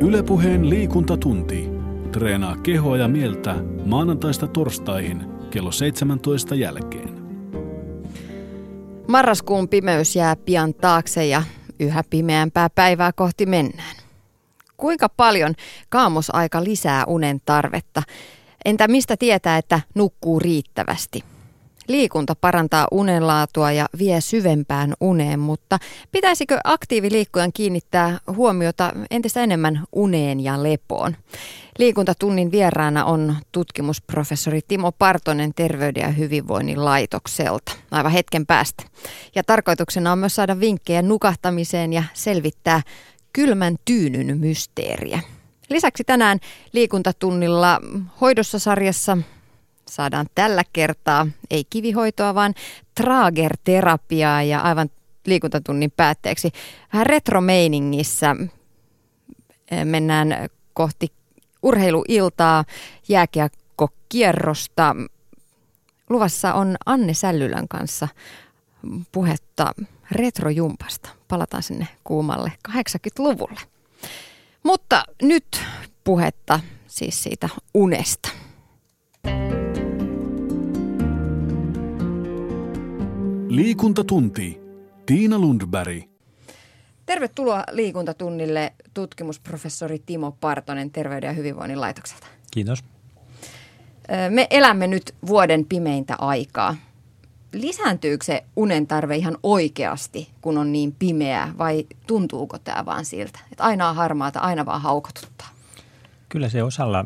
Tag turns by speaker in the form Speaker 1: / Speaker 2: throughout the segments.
Speaker 1: Ylepuheen liikuntatunti. Treenaa kehoa ja mieltä maanantaista torstaihin kello 17 jälkeen.
Speaker 2: Marraskuun pimeys jää pian taakse ja yhä pimeämpää päivää kohti mennään. Kuinka paljon kaamosaika lisää unen tarvetta? Entä mistä tietää, että nukkuu riittävästi? Liikunta parantaa unenlaatua ja vie syvempään uneen, mutta pitäisikö aktiiviliikkujan kiinnittää huomiota entistä enemmän uneen ja lepoon? Liikuntatunnin vieraana on tutkimusprofessori Timo Partonen Terveyden ja hyvinvoinnin laitokselta aivan hetken päästä. Ja tarkoituksena on myös saada vinkkejä nukahtamiseen ja selvittää kylmän tyynyn mysteeriä. Lisäksi tänään liikuntatunnilla hoidossa sarjassa saadaan tällä kertaa ei kivihoitoa, vaan traagerterapiaa ja aivan liikuntatunnin päätteeksi vähän retromeiningissä eh, mennään kohti urheiluiltaa, jääkiekkokierrosta. Luvassa on Anne Sällylän kanssa puhetta retrojumpasta. Palataan sinne kuumalle 80-luvulle. Mutta nyt puhetta siis siitä unesta.
Speaker 1: Liikuntatunti. Tiina Lundberg.
Speaker 2: Tervetuloa liikuntatunnille tutkimusprofessori Timo Partonen Terveyden ja hyvinvoinnin laitokselta.
Speaker 3: Kiitos.
Speaker 2: Me elämme nyt vuoden pimeintä aikaa. Lisääntyykö se unen tarve ihan oikeasti, kun on niin pimeää, vai tuntuuko tämä vaan siltä, että aina on harmaata, aina vaan haukotuttaa?
Speaker 3: Kyllä se osalla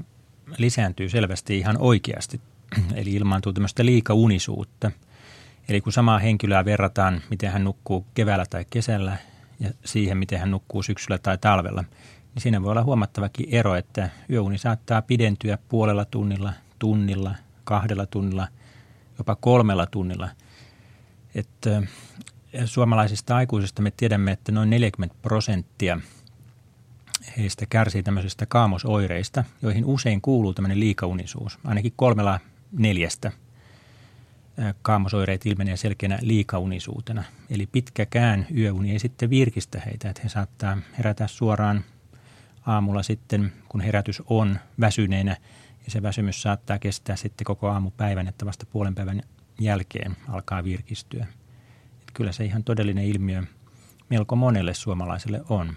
Speaker 3: lisääntyy selvästi ihan oikeasti, eli ilmaantuu tämmöistä liikaunisuutta – Eli kun samaa henkilöä verrataan, miten hän nukkuu keväällä tai kesällä ja siihen, miten hän nukkuu syksyllä tai talvella, niin siinä voi olla huomattavakin ero, että yöuni saattaa pidentyä puolella tunnilla, tunnilla, kahdella tunnilla, jopa kolmella tunnilla. Että suomalaisista aikuisista me tiedämme, että noin 40 prosenttia heistä kärsii tämmöisistä kaamosoireista, joihin usein kuuluu tämmöinen liikaunisuus, ainakin kolmella neljästä – kaamosoireet ilmenee selkeänä liikaunisuutena. Eli pitkäkään yöuni ei sitten virkistä heitä, että he saattaa herätä suoraan aamulla sitten, kun herätys on väsyneenä ja se väsymys saattaa kestää sitten koko aamupäivän, että vasta puolen päivän jälkeen alkaa virkistyä. Että kyllä se ihan todellinen ilmiö melko monelle suomalaiselle on.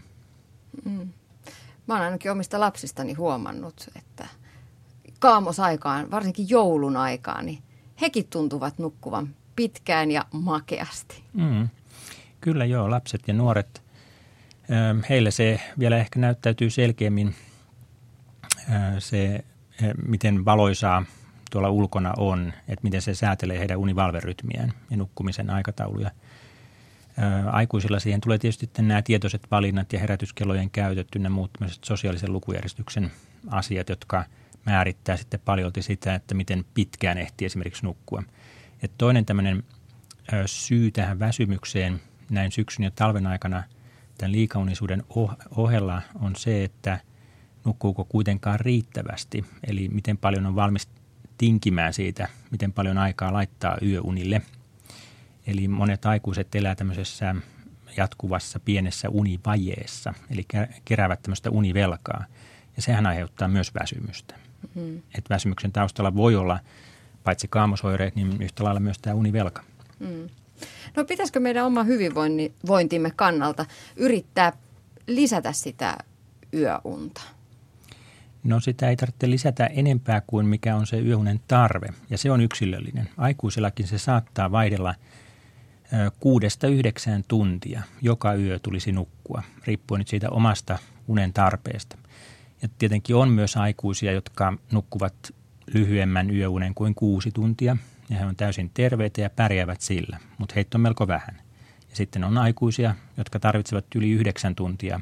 Speaker 2: Mm. Mä oon ainakin omista lapsistani huomannut, että kaamosaikaan, varsinkin joulun aikaan, niin hekin tuntuvat nukkuvan pitkään ja makeasti.
Speaker 3: Mm. Kyllä joo, lapset ja nuoret, heille se vielä ehkä näyttäytyy selkeämmin se, miten valoisaa tuolla ulkona on, että miten se säätelee heidän univalverytmiään ja nukkumisen aikatauluja. Aikuisilla siihen tulee tietysti nämä tietoiset valinnat ja herätyskellojen käytöt ynnä muut sosiaalisen lukujärjestyksen asiat, jotka – määrittää sitten paljolti sitä, että miten pitkään ehtii esimerkiksi nukkua. Et toinen tämmöinen syy tähän väsymykseen näin syksyn ja talven aikana tämän liikaunisuuden ohella on se, että nukkuuko kuitenkaan riittävästi, eli miten paljon on valmis tinkimään siitä, miten paljon aikaa laittaa yöunille. Eli monet aikuiset elää tämmöisessä jatkuvassa pienessä univajeessa, eli keräävät tämmöistä univelkaa, ja sehän aiheuttaa myös väsymystä. Mm. Että väsymyksen taustalla voi olla paitsi kaamosoireet, niin yhtä lailla myös tämä univelka. Mm.
Speaker 2: No pitäisikö meidän oma hyvinvointimme kannalta yrittää lisätä sitä yöunta?
Speaker 3: No sitä ei tarvitse lisätä enempää kuin mikä on se yöunen tarve, ja se on yksilöllinen. Aikuisillakin se saattaa vaihdella kuudesta yhdeksään tuntia joka yö tulisi nukkua, riippuen nyt siitä omasta unen tarpeesta. Ja tietenkin on myös aikuisia, jotka nukkuvat lyhyemmän yöunen kuin kuusi tuntia, ja he on täysin terveitä ja pärjäävät sillä, mutta heitä on melko vähän. Ja sitten on aikuisia, jotka tarvitsevat yli yhdeksän tuntia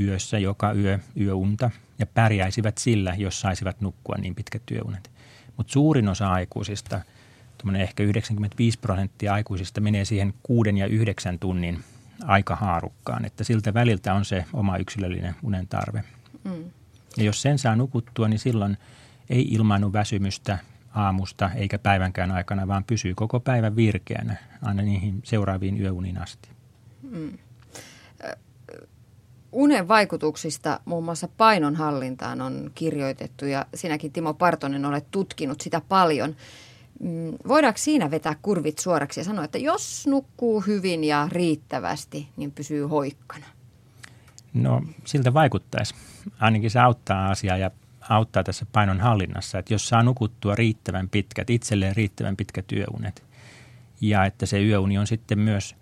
Speaker 3: yössä joka yö yöunta ja pärjäisivät sillä, jos saisivat nukkua niin pitkät työunet. Mutta suurin osa aikuisista, ehkä 95 prosenttia aikuisista menee siihen kuuden ja yhdeksän tunnin aikahaarukkaan, että siltä väliltä on se oma yksilöllinen unen tarve. Mm. Ja jos sen saa nukuttua, niin silloin ei ilmaannu väsymystä aamusta eikä päivänkään aikana, vaan pysyy koko päivän virkeänä aina niihin seuraaviin yöuniin asti. Mm.
Speaker 2: unen vaikutuksista muun muassa painonhallintaan on kirjoitettu ja sinäkin Timo Partonen olet tutkinut sitä paljon. Mm, voidaanko siinä vetää kurvit suoraksi ja sanoa, että jos nukkuu hyvin ja riittävästi, niin pysyy hoikkana?
Speaker 3: No siltä vaikuttaisi. Ainakin se auttaa asiaa ja auttaa tässä painon hallinnassa, että jos saa nukuttua riittävän pitkät, itselleen riittävän pitkät yöunet ja että se yöuni on sitten myös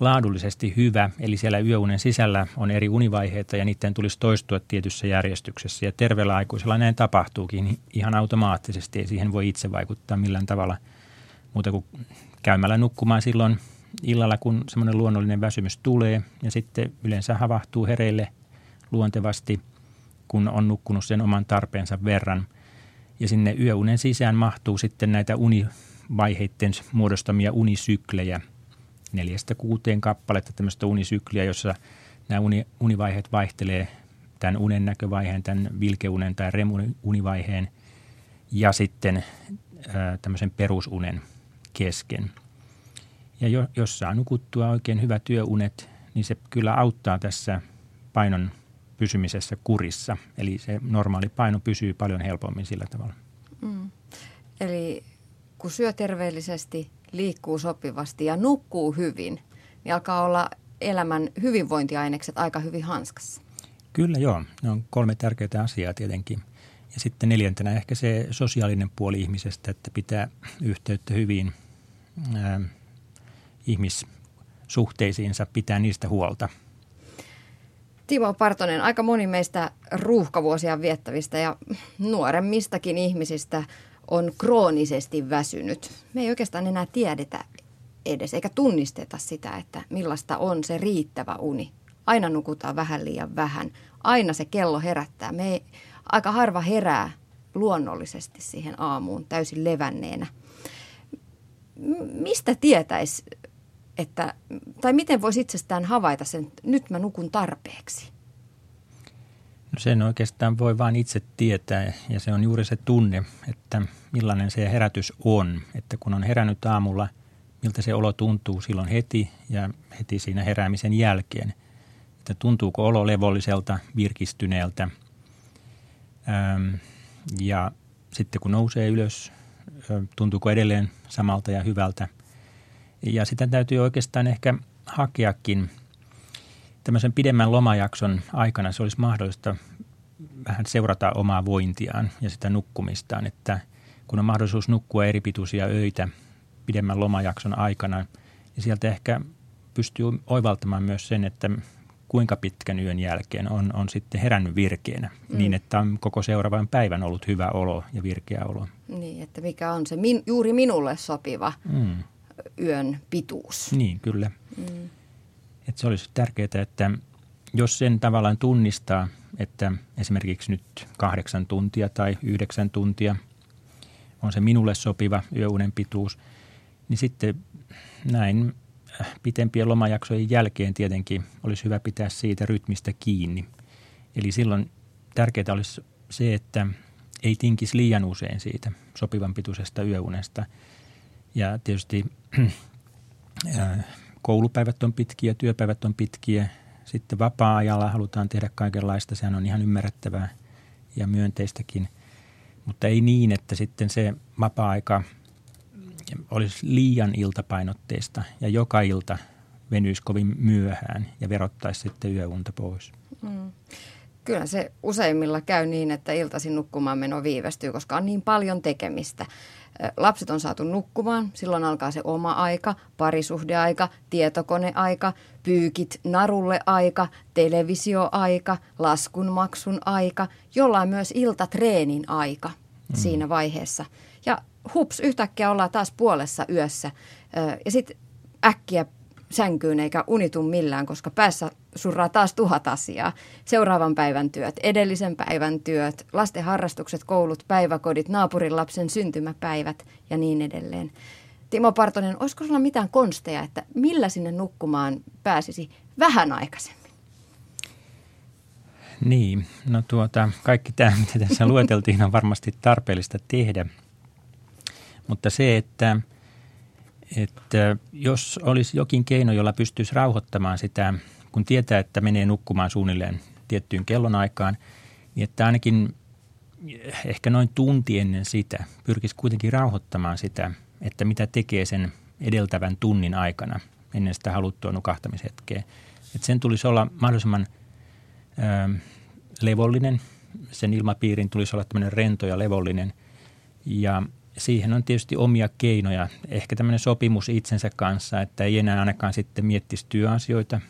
Speaker 3: laadullisesti hyvä, eli siellä yöunen sisällä on eri univaiheita ja niiden tulisi toistua tietyssä järjestyksessä. Ja terveellä aikuisella näin tapahtuukin ihan automaattisesti, ei siihen voi itse vaikuttaa millään tavalla muuta kuin käymällä nukkumaan silloin illalla, kun semmoinen luonnollinen väsymys tulee. Ja sitten yleensä havahtuu hereille luontevasti – kun on nukkunut sen oman tarpeensa verran. Ja sinne yöunen sisään mahtuu sitten näitä univaiheiden muodostamia unisyklejä, neljästä kuuteen kappaletta tämmöistä unisykliä, jossa nämä uni, univaiheet vaihtelee tämän unen näkövaiheen, tämän vilkeunen tai remunivaiheen ja sitten ää, tämmöisen perusunen kesken. Ja jo, jos saa nukuttua oikein hyvät työunet, niin se kyllä auttaa tässä painon pysymisessä kurissa. Eli se normaali paino pysyy paljon helpommin sillä tavalla. Mm.
Speaker 2: Eli kun syö terveellisesti, liikkuu sopivasti ja nukkuu hyvin, niin alkaa olla elämän hyvinvointiainekset aika hyvin hanskassa.
Speaker 3: Kyllä joo, ne on kolme tärkeää asiaa tietenkin. Ja sitten neljäntenä ehkä se sosiaalinen puoli ihmisestä, että pitää yhteyttä hyvin ää, ihmissuhteisiinsa, pitää niistä huolta –
Speaker 2: Timo Partonen, aika moni meistä ruuhkavuosia viettävistä ja nuoremmistakin ihmisistä on kroonisesti väsynyt. Me ei oikeastaan enää tiedetä edes eikä tunnisteta sitä, että millaista on se riittävä uni. Aina nukutaan vähän liian vähän. Aina se kello herättää. Me ei, aika harva herää luonnollisesti siihen aamuun täysin levänneenä. Mistä tietäisi että, tai miten voisi itsestään havaita sen, että nyt mä nukun tarpeeksi?
Speaker 3: No sen oikeastaan voi vain itse tietää ja se on juuri se tunne, että millainen se herätys on. Että kun on herännyt aamulla, miltä se olo tuntuu silloin heti ja heti siinä heräämisen jälkeen. Että tuntuuko olo levolliselta, virkistyneeltä. Ja sitten kun nousee ylös, tuntuuko edelleen samalta ja hyvältä – ja sitä täytyy oikeastaan ehkä hakeakin tämmöisen pidemmän lomajakson aikana. Se olisi mahdollista vähän seurata omaa vointiaan ja sitä nukkumistaan, että kun on mahdollisuus nukkua eri pituisia öitä pidemmän lomajakson aikana, niin sieltä ehkä pystyy oivaltamaan myös sen, että kuinka pitkän yön jälkeen on, on sitten herännyt virkeänä mm. niin, että on koko seuraavan päivän ollut hyvä olo ja virkeä olo.
Speaker 2: Niin, että mikä on se min, juuri minulle sopiva mm yön pituus.
Speaker 3: Niin, kyllä. Mm. Et se olisi tärkeää, että jos sen tavallaan tunnistaa, että esimerkiksi nyt kahdeksan tuntia tai yhdeksän tuntia on se minulle sopiva yöunen pituus, niin sitten näin pitempien lomajaksojen jälkeen tietenkin olisi hyvä pitää siitä rytmistä kiinni. Eli silloin tärkeää olisi se, että ei tinkisi liian usein siitä sopivan pituisesta yöunesta – ja tietysti koulupäivät on pitkiä, työpäivät on pitkiä. Sitten vapaa-ajalla halutaan tehdä kaikenlaista, sehän on ihan ymmärrettävää ja myönteistäkin. Mutta ei niin, että sitten se vapaa-aika olisi liian iltapainotteista ja joka ilta venyisi kovin myöhään ja verottaisi sitten yöunta pois. Mm.
Speaker 2: Kyllä se useimmilla käy niin, että iltaisin nukkumaan meno viivästyy, koska on niin paljon tekemistä. Lapset on saatu nukkumaan, silloin alkaa se oma aika, parisuhdeaika, tietokoneaika, pyykit narulle aika, televisioaika, laskunmaksun aika, jollain myös iltatreenin aika mm. siinä vaiheessa. Ja hups, yhtäkkiä ollaan taas puolessa yössä ja sitten äkkiä sänkyyn eikä unitu millään, koska päässä surraa taas tuhat asiaa. Seuraavan päivän työt, edellisen päivän työt, lasten harrastukset, koulut, päiväkodit, naapurin lapsen syntymäpäivät ja niin edelleen. Timo Partonen, olisiko sulla mitään konsteja, että millä sinne nukkumaan pääsisi vähän aikaisemmin?
Speaker 3: Niin, no tuota, kaikki tämä, mitä tässä lueteltiin, on varmasti tarpeellista tehdä. Mutta se, että että jos olisi jokin keino, jolla pystyisi rauhoittamaan sitä kun tietää, että menee nukkumaan suunnilleen tiettyyn kellonaikaan, niin että ainakin ehkä noin tunti ennen sitä pyrkisi kuitenkin rauhoittamaan sitä, että mitä tekee sen edeltävän tunnin aikana ennen sitä haluttua nukahtamishetkeä. Että sen tulisi olla mahdollisimman ö, levollinen, sen ilmapiirin tulisi olla tämmöinen rento ja levollinen ja siihen on tietysti omia keinoja. Ehkä tämmöinen sopimus itsensä kanssa, että ei enää ainakaan sitten miettisi työasioita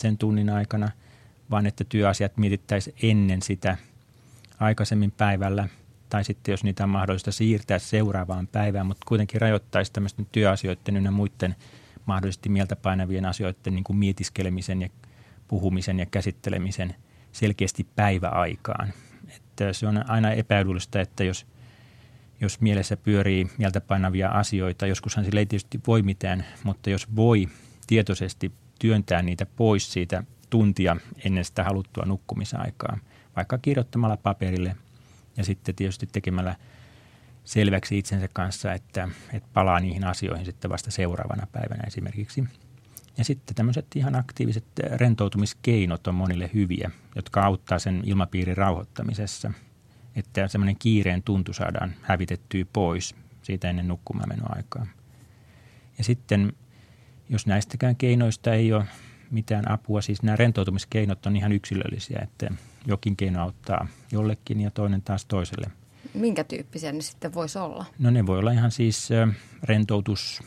Speaker 3: sen tunnin aikana, vaan että työasiat mietittäisiin ennen sitä aikaisemmin päivällä tai sitten jos niitä on mahdollista siirtää seuraavaan päivään, mutta kuitenkin rajoittaisi tämmöisten työasioiden ynnä muiden mahdollisesti mieltä painavien asioiden niin kuin mietiskelemisen ja puhumisen ja käsittelemisen selkeästi päiväaikaan. Että se on aina epäedullista, että jos – jos mielessä pyörii mieltä painavia asioita. Joskushan sille ei tietysti voi mitään, mutta jos voi tietoisesti työntää niitä pois siitä tuntia ennen sitä haluttua nukkumisaikaa, vaikka kirjoittamalla paperille ja sitten tietysti tekemällä selväksi itsensä kanssa, että, että palaa niihin asioihin sitten vasta seuraavana päivänä esimerkiksi. Ja sitten tämmöiset ihan aktiiviset rentoutumiskeinot on monille hyviä, jotka auttaa sen ilmapiirin rauhoittamisessa – että semmoinen kiireen tuntu saadaan hävitettyä pois siitä ennen nukkumaanmenoaikaa. Ja sitten, jos näistäkään keinoista ei ole mitään apua, siis nämä rentoutumiskeinot on ihan yksilöllisiä, että jokin keino auttaa jollekin ja toinen taas toiselle.
Speaker 2: Minkä tyyppisiä ne sitten voisi olla?
Speaker 3: No ne voi olla ihan siis rentoutus,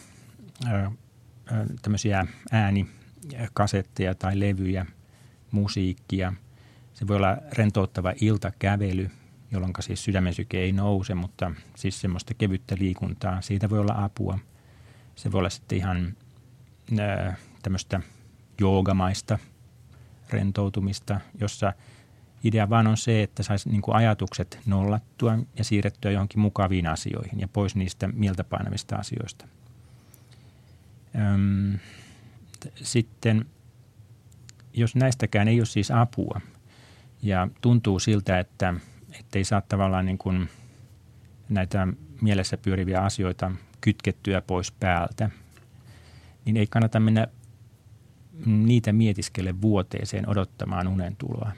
Speaker 3: tämmöisiä äänikasetteja tai levyjä, musiikkia. Se voi olla rentouttava iltakävely – jolloin siis sydämen syke ei nouse, mutta siis semmoista kevyttä liikuntaa, siitä voi olla apua. Se voi olla sitten ihan tämmöistä joogamaista rentoutumista, jossa idea vaan on se, että saisi niin ajatukset nollattua ja siirrettyä johonkin mukaviin asioihin ja pois niistä mieltä painavista asioista. Sitten, jos näistäkään ei ole siis apua ja tuntuu siltä, että – ettei saa tavallaan niin kuin näitä mielessä pyöriviä asioita kytkettyä pois päältä, niin ei kannata mennä niitä mietiskelle vuoteeseen odottamaan unen tuloa.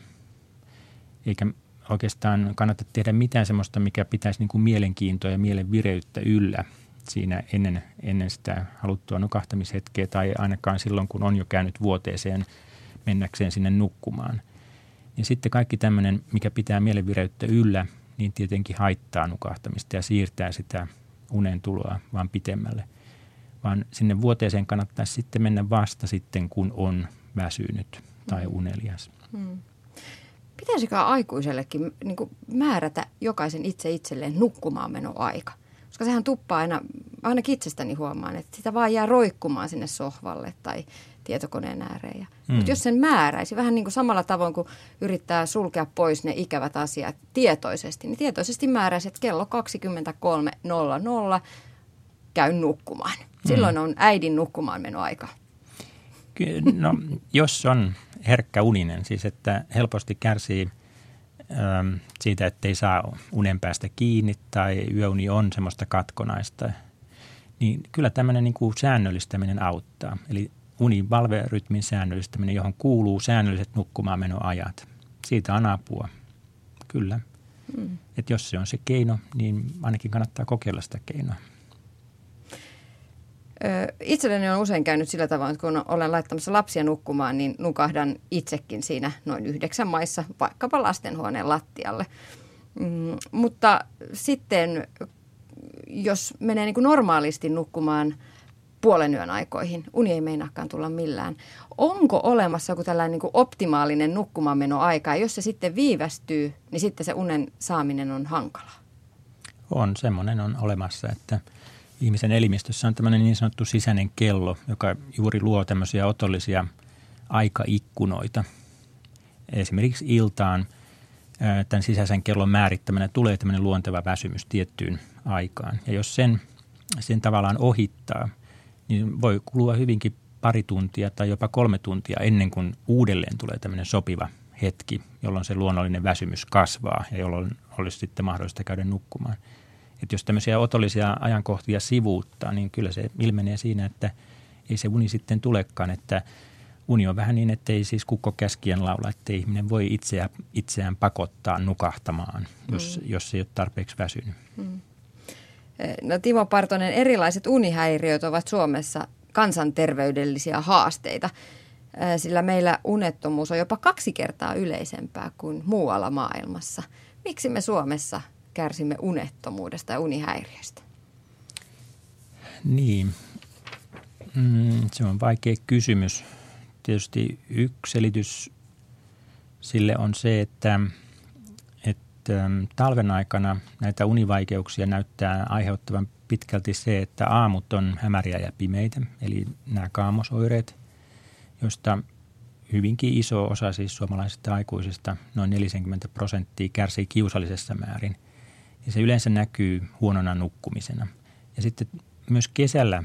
Speaker 3: Eikä oikeastaan kannata tehdä mitään sellaista, mikä pitäisi niin kuin mielenkiintoa ja mielen vireyttä yllä siinä ennen, ennen sitä haluttua nukahtamishetkeä tai ainakaan silloin, kun on jo käynyt vuoteeseen mennäkseen sinne nukkumaan – ja sitten kaikki tämmöinen, mikä pitää mielenvireyttä yllä, niin tietenkin haittaa nukahtamista ja siirtää sitä unen tuloa vaan pitemmälle. Vaan sinne vuoteeseen kannattaisi sitten mennä vasta sitten, kun on väsynyt tai mm. unelias. Hmm.
Speaker 2: Pitäisikö aikuisellekin niin määrätä jokaisen itse itselleen nukkumaan aika? Koska sehän tuppaa aina, ainakin itsestäni huomaan, että sitä vaan jää roikkumaan sinne sohvalle tai tietokoneen ääreen. Mm. Mutta jos sen määräisi, vähän niin kuin samalla tavoin kuin yrittää sulkea pois ne ikävät asiat tietoisesti, niin tietoisesti määräisi, että kello 23.00 käy nukkumaan. Silloin mm. on äidin nukkumaan menoaika.
Speaker 3: No, jos on herkkä uninen, siis että helposti kärsii ähm, siitä, että ei saa unen päästä kiinni tai yöuni on semmoista katkonaista, niin kyllä tämmöinen niin kuin säännöllistäminen auttaa. Eli unin valverytmin säännöllistäminen, johon kuuluu säännölliset nukkumaanmenoajat. Siitä on apua, kyllä. Mm. Et jos se on se keino, niin ainakin kannattaa kokeilla sitä keinoa.
Speaker 2: Itselleni on usein käynyt sillä tavalla, että kun olen laittamassa lapsia nukkumaan, niin nukahdan itsekin siinä noin yhdeksän maissa, vaikkapa lastenhuoneen lattialle. Mm, mutta sitten, jos menee niin kuin normaalisti nukkumaan – puolen yön aikoihin. Uni ei meinaakaan tulla millään. Onko olemassa joku tällainen niin kuin optimaalinen nukkumaanmenoaika? Ja jos se sitten viivästyy, niin sitten se unen saaminen on hankala.
Speaker 3: On, semmoinen on olemassa, että ihmisen elimistössä on tämmöinen niin sanottu sisäinen kello, joka juuri luo tämmöisiä otollisia aikaikkunoita. Esimerkiksi iltaan tämän sisäisen kellon määrittämänä tulee tämmöinen luonteva väsymys tiettyyn aikaan. Ja jos sen, sen tavallaan ohittaa – niin voi kulua hyvinkin pari tuntia tai jopa kolme tuntia ennen kuin uudelleen tulee tämmöinen sopiva hetki, jolloin se luonnollinen väsymys kasvaa ja jolloin olisi sitten mahdollista käydä nukkumaan. Että jos tämmöisiä otollisia ajankohtia sivuuttaa, niin kyllä se ilmenee siinä, että ei se uni sitten tulekaan, että uni on vähän niin, että ei siis kukko käskien laula, että ihminen voi itseä, itseään pakottaa nukahtamaan, jos, mm. jos ei ole tarpeeksi väsynyt. Mm.
Speaker 2: No Timo Partonen, erilaiset unihäiriöt ovat Suomessa kansanterveydellisiä haasteita, sillä meillä unettomuus on jopa kaksi kertaa yleisempää kuin muualla maailmassa. Miksi me Suomessa kärsimme unettomuudesta ja unihäiriöstä?
Speaker 3: Niin, mm, se on vaikea kysymys. Tietysti yksi selitys sille on se, että, talven aikana näitä univaikeuksia näyttää aiheuttavan pitkälti se, että aamut on hämäriä ja pimeitä, eli nämä kaamosoireet, joista hyvinkin iso osa siis suomalaisista aikuisista, noin 40 prosenttia, kärsii kiusallisessa määrin. Ja se yleensä näkyy huonona nukkumisena. Ja sitten myös kesällä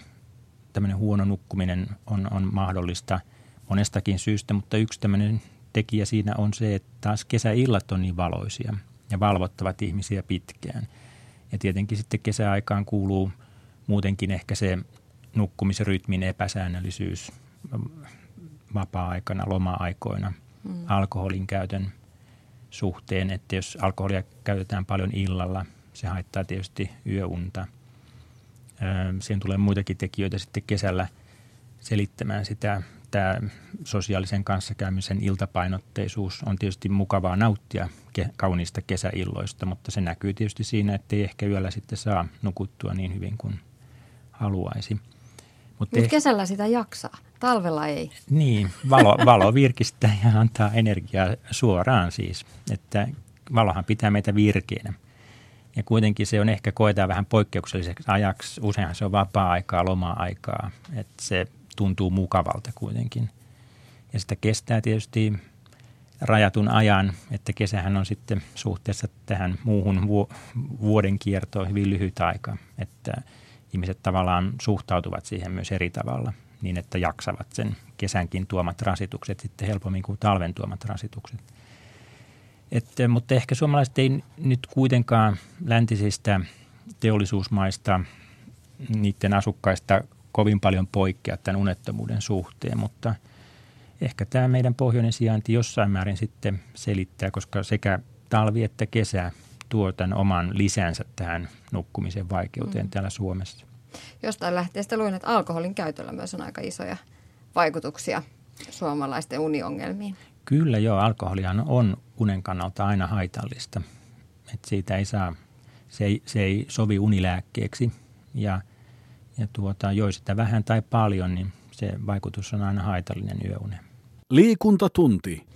Speaker 3: tämmöinen huono nukkuminen on, on mahdollista monestakin syystä, mutta yksi tämmöinen tekijä siinä on se, että taas kesäillat on niin valoisia ja valvottavat ihmisiä pitkään. Ja tietenkin sitten kesäaikaan kuuluu muutenkin ehkä se nukkumisrytmin epäsäännöllisyys vapaa-aikana, loma-aikoina, mm. alkoholin käytön suhteen, että jos alkoholia käytetään paljon illalla, se haittaa tietysti yöunta – Siihen tulee muitakin tekijöitä sitten kesällä selittämään sitä. Tämä sosiaalisen kanssakäymisen iltapainotteisuus on tietysti mukavaa nauttia kauniista kesäilloista, mutta se näkyy tietysti siinä, että ei ehkä yöllä sitten saa nukuttua niin hyvin kuin haluaisi.
Speaker 2: Mutta Mut kesällä sitä jaksaa, talvella ei.
Speaker 3: Niin, valo, valo virkistää ja antaa energiaa suoraan siis, että valohan pitää meitä virkeänä. Ja kuitenkin se on ehkä koetaan vähän poikkeukselliseksi ajaksi. Useinhan se on vapaa-aikaa, loma-aikaa. Että se tuntuu mukavalta kuitenkin. Ja sitä kestää tietysti rajatun ajan, että kesähän on sitten suhteessa tähän muuhun vuoden kiertoon hyvin lyhyt aika. Että ihmiset tavallaan suhtautuvat siihen myös eri tavalla niin, että jaksavat sen kesänkin tuomat rasitukset sitten helpommin kuin talven tuomat rasitukset. Et, mutta ehkä suomalaiset ei nyt kuitenkaan läntisistä teollisuusmaista, niiden asukkaista kovin paljon poikkea tämän unettomuuden suhteen, mutta ehkä tämä meidän pohjoinen sijainti jossain määrin sitten selittää, koska sekä talvi että kesä tuo tämän oman lisänsä tähän nukkumisen vaikeuteen mm. täällä Suomessa.
Speaker 2: Jostain lähteestä luin, että alkoholin käytöllä myös on aika isoja vaikutuksia suomalaisten uniongelmiin.
Speaker 3: Kyllä joo, alkoholihan on unen kannalta aina haitallista. Et siitä ei saa, se ei, se ei sovi unilääkkeeksi ja, ja tuota, joi sitä vähän tai paljon, niin se vaikutus on aina haitallinen yöune.
Speaker 1: Liikuntatunti.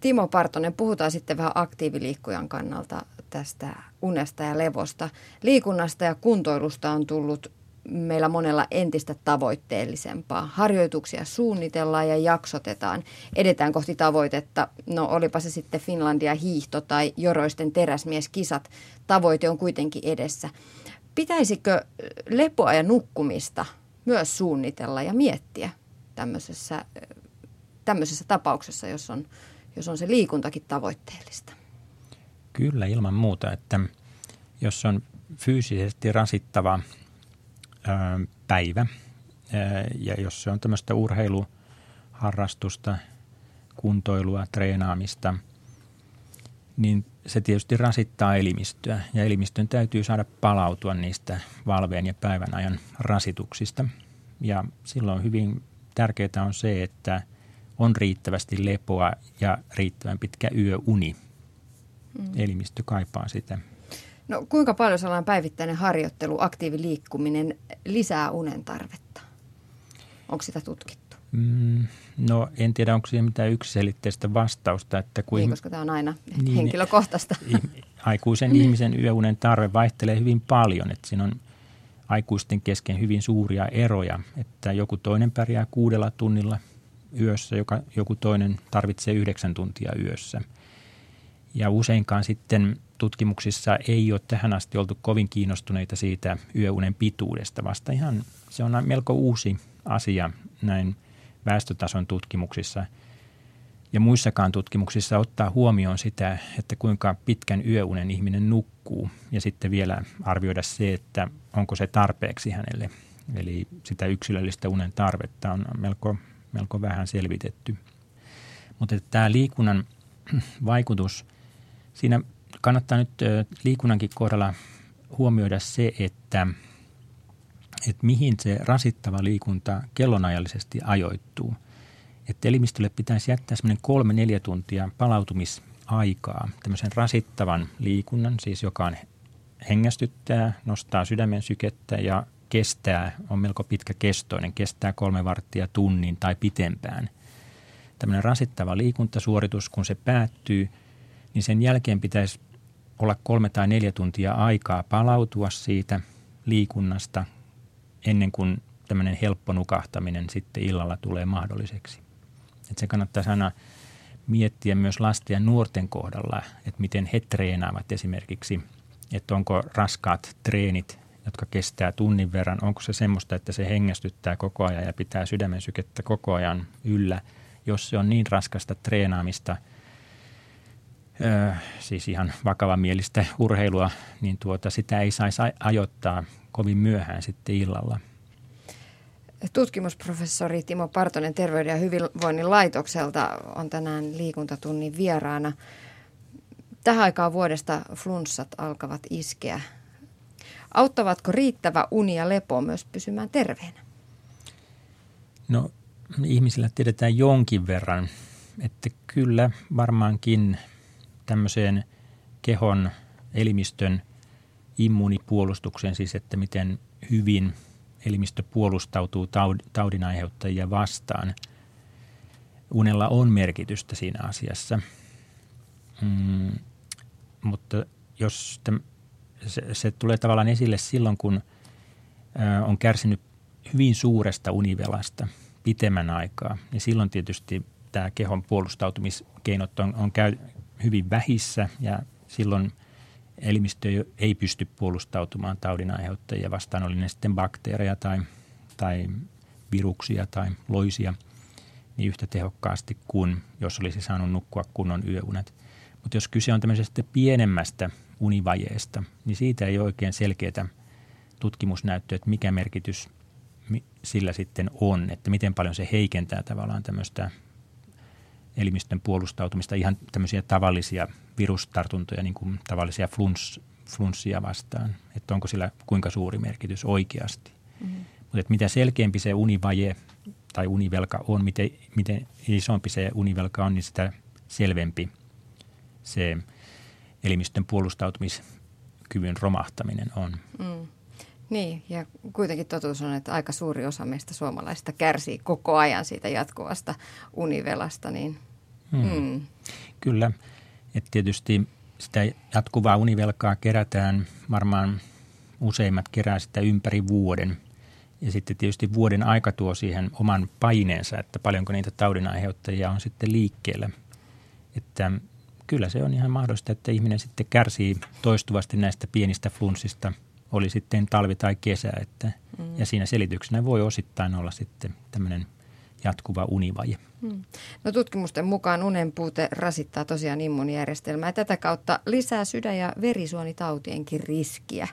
Speaker 2: Timo Partonen, puhutaan sitten vähän aktiiviliikkujan kannalta tästä unesta ja levosta. Liikunnasta ja kuntoilusta on tullut meillä monella entistä tavoitteellisempaa. Harjoituksia suunnitellaan ja jaksotetaan. Edetään kohti tavoitetta. No olipa se sitten Finlandia hiihto tai Joroisten teräsmieskisat. Tavoite on kuitenkin edessä. Pitäisikö lepoa ja nukkumista myös suunnitella ja miettiä tämmöisessä, tämmöisessä tapauksessa, jos on, jos on se liikuntakin tavoitteellista?
Speaker 3: Kyllä, ilman muuta, että jos on fyysisesti rasittava päivä. Ja jos se on tämmöistä urheiluharrastusta, kuntoilua, treenaamista, niin se tietysti rasittaa elimistöä. Ja elimistön täytyy saada palautua niistä valveen ja päivän ajan rasituksista. Ja silloin hyvin tärkeää on se, että on riittävästi lepoa ja riittävän pitkä yöuni. Mm. Elimistö kaipaa sitä.
Speaker 2: No kuinka paljon sellainen päivittäinen harjoittelu, aktiiviliikkuminen lisää unen tarvetta? Onko sitä tutkittu?
Speaker 3: Mm, no en tiedä, onko siihen mitään yksiselitteistä vastausta.
Speaker 2: Että kun niin, koska tämä on aina niin, henkilökohtaista.
Speaker 3: Aikuisen yhden yöunen tarve vaihtelee hyvin paljon. Että siinä on aikuisten kesken hyvin suuria eroja, että joku toinen pärjää kuudella tunnilla yössä, joka, joku toinen tarvitsee yhdeksän tuntia yössä. Ja useinkaan sitten tutkimuksissa ei ole tähän asti oltu kovin kiinnostuneita siitä yöunen pituudesta, vasta ihan se on melko uusi asia näin väestötason tutkimuksissa. Ja muissakaan tutkimuksissa ottaa huomioon sitä, että kuinka pitkän yöunen ihminen nukkuu ja sitten vielä arvioida se, että onko se tarpeeksi hänelle. Eli sitä yksilöllistä unen tarvetta on melko, melko vähän selvitetty. Mutta tämä liikunnan vaikutus, siinä kannattaa nyt liikunnankin kohdalla huomioida se, että, että mihin se rasittava liikunta kellonajallisesti ajoittuu. Että elimistölle pitäisi jättää semmoinen kolme neljä tuntia palautumisaikaa tämmöisen rasittavan liikunnan, siis joka on hengästyttää, nostaa sydämen sykettä ja kestää, on melko pitkä kestoinen, kestää kolme varttia tunnin tai pitempään. Tämmöinen rasittava liikuntasuoritus, kun se päättyy, niin sen jälkeen pitäisi olla kolme tai neljä tuntia aikaa palautua siitä liikunnasta ennen kuin tämmöinen helppo nukahtaminen sitten illalla tulee mahdolliseksi. Et se kannattaa aina miettiä myös lasten ja nuorten kohdalla, että miten he treenaavat esimerkiksi, että onko raskaat treenit, jotka kestää tunnin verran, onko se semmoista, että se hengästyttää koko ajan ja pitää sydämen sykettä koko ajan yllä. Jos se on niin raskasta treenaamista – siis ihan vakavamielistä urheilua, niin tuota, sitä ei saisi ajoittaa kovin myöhään sitten illalla.
Speaker 2: Tutkimusprofessori Timo Partonen Terveyden ja hyvinvoinnin laitokselta on tänään liikuntatunnin vieraana. Tähän aikaan vuodesta flunssat alkavat iskeä. Auttavatko riittävä uni ja lepo myös pysymään terveenä?
Speaker 3: No ihmisillä tiedetään jonkin verran, että kyllä varmaankin – tämmöiseen kehon elimistön immunipuolustukseen, siis että miten hyvin elimistö puolustautuu taudin aiheuttajia vastaan. Unella on merkitystä siinä asiassa, mm, mutta jos täm, se, se tulee tavallaan esille silloin, kun ä, on kärsinyt hyvin suuresta univelasta pitemmän aikaa, niin silloin tietysti tämä kehon puolustautumiskeinot on, on käy, hyvin vähissä ja silloin elimistö ei pysty puolustautumaan taudin aiheuttajia vastaan, oli ne sitten bakteereja tai, tai viruksia tai loisia, niin yhtä tehokkaasti kuin jos olisi saanut nukkua kunnon yöunet. Mutta jos kyse on tämmöisestä pienemmästä univajeesta, niin siitä ei ole oikein selkeää tutkimusnäyttöä, että mikä merkitys sillä sitten on, että miten paljon se heikentää tavallaan tämmöistä elimistön puolustautumista, ihan tämmöisiä tavallisia virustartuntoja, niin kuin tavallisia flunss, flunssia vastaan. Että onko sillä kuinka suuri merkitys oikeasti. Mm-hmm. Mutta mitä selkeämpi se univaje tai univelka on, miten, miten isompi se univelka on, niin sitä selvempi se elimistön puolustautumiskyvyn romahtaminen on. Mm.
Speaker 2: Niin, ja kuitenkin totuus on, että aika suuri osa meistä suomalaisista kärsii koko ajan siitä jatkuvasta univelasta. Niin,
Speaker 3: hmm. Hmm. Kyllä, että tietysti sitä jatkuvaa univelkaa kerätään varmaan useimmat kerää sitä ympäri vuoden. Ja sitten tietysti vuoden aika tuo siihen oman paineensa, että paljonko niitä taudinaiheuttajia on sitten liikkeellä. Että kyllä se on ihan mahdollista, että ihminen sitten kärsii toistuvasti näistä pienistä flunssista – oli sitten talvi tai kesä. Että, mm. Ja siinä selityksenä voi osittain olla sitten tämmöinen jatkuva univaje. Mm.
Speaker 2: No tutkimusten mukaan unen puute rasittaa tosiaan immunijärjestelmää ja tätä kautta lisää sydän- ja verisuonitautienkin riskiä.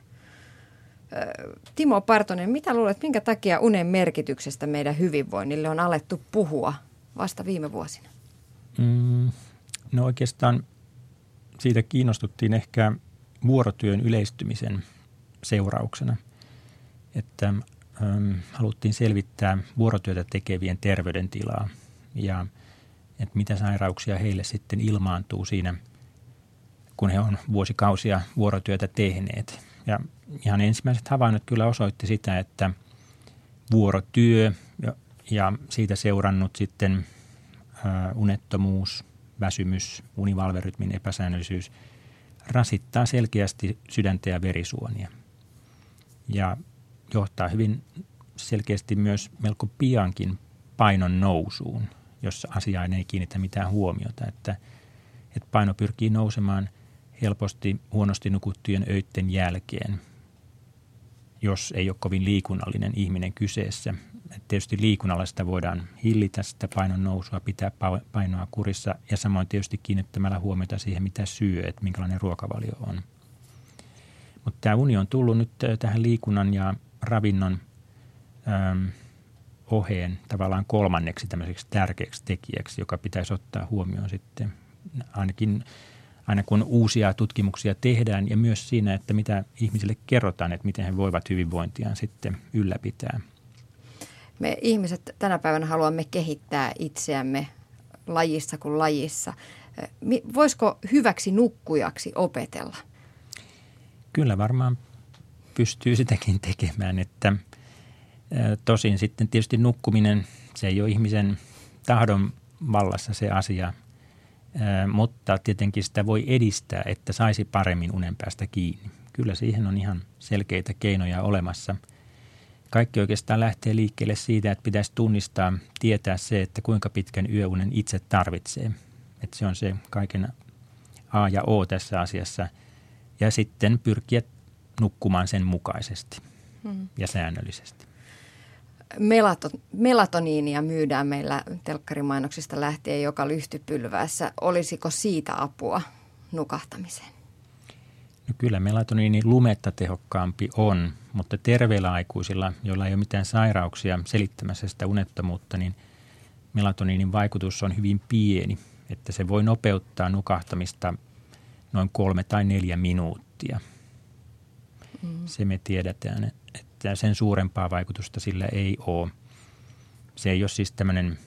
Speaker 2: Timo Partonen, mitä luulet, minkä takia unen merkityksestä meidän hyvinvoinnille on alettu puhua vasta viime vuosina?
Speaker 3: Mm, no oikeastaan siitä kiinnostuttiin ehkä vuorotyön yleistymisen seurauksena, että haluttiin selvittää vuorotyötä tekevien terveydentilaa ja että mitä sairauksia heille sitten ilmaantuu siinä, kun he on vuosikausia vuorotyötä tehneet. Ja ihan ensimmäiset havainnot kyllä osoitti sitä, että vuorotyö ja siitä seurannut sitten unettomuus, väsymys, univalverytmin epäsäännöllisyys rasittaa selkeästi sydäntä ja verisuonia – ja johtaa hyvin selkeästi myös melko piankin painon nousuun, jos asiaan ei kiinnitä mitään huomiota. Että, että paino pyrkii nousemaan helposti huonosti nukuttujen öitten jälkeen, jos ei ole kovin liikunnallinen ihminen kyseessä. Et tietysti liikunnalla sitä voidaan hillitä sitä painon nousua, pitää painoa kurissa ja samoin tietysti kiinnittämällä huomiota siihen, mitä syö, että minkälainen ruokavalio on – mutta tämä uni on tullut nyt tähän liikunnan ja ravinnon oheen tavallaan kolmanneksi tämmöiseksi tärkeäksi tekijäksi, joka pitäisi ottaa huomioon sitten ainakin aina kun uusia tutkimuksia tehdään ja myös siinä, että mitä ihmisille kerrotaan, että miten he voivat hyvinvointiaan sitten ylläpitää.
Speaker 2: Me ihmiset tänä päivänä haluamme kehittää itseämme lajissa kuin lajissa. Voisiko hyväksi nukkujaksi opetella?
Speaker 3: Kyllä varmaan pystyy sitäkin tekemään, että tosin sitten tietysti nukkuminen, se ei ole ihmisen tahdon vallassa se asia, mutta tietenkin sitä voi edistää, että saisi paremmin unen päästä kiinni. Kyllä siihen on ihan selkeitä keinoja olemassa. Kaikki oikeastaan lähtee liikkeelle siitä, että pitäisi tunnistaa, tietää se, että kuinka pitkän yöunen itse tarvitsee. Että se on se kaiken A ja O tässä asiassa. Ja sitten pyrkiä nukkumaan sen mukaisesti hmm. ja säännöllisesti
Speaker 2: melato, melatoniinia myydään meillä telkkarimainoksista lähtien joka lyhtypylvässä. Olisiko siitä apua nukahtamiseen?
Speaker 3: No kyllä melatoniini lumetta tehokkaampi on, mutta terveillä aikuisilla, joilla ei ole mitään sairauksia selittämässä sitä unettomuutta, niin melatoniinin vaikutus on hyvin pieni, että se voi nopeuttaa nukahtamista noin kolme tai neljä minuuttia. Mm. Se me tiedetään, että sen suurempaa vaikutusta sillä ei ole. Se ei ole siis tämmöinen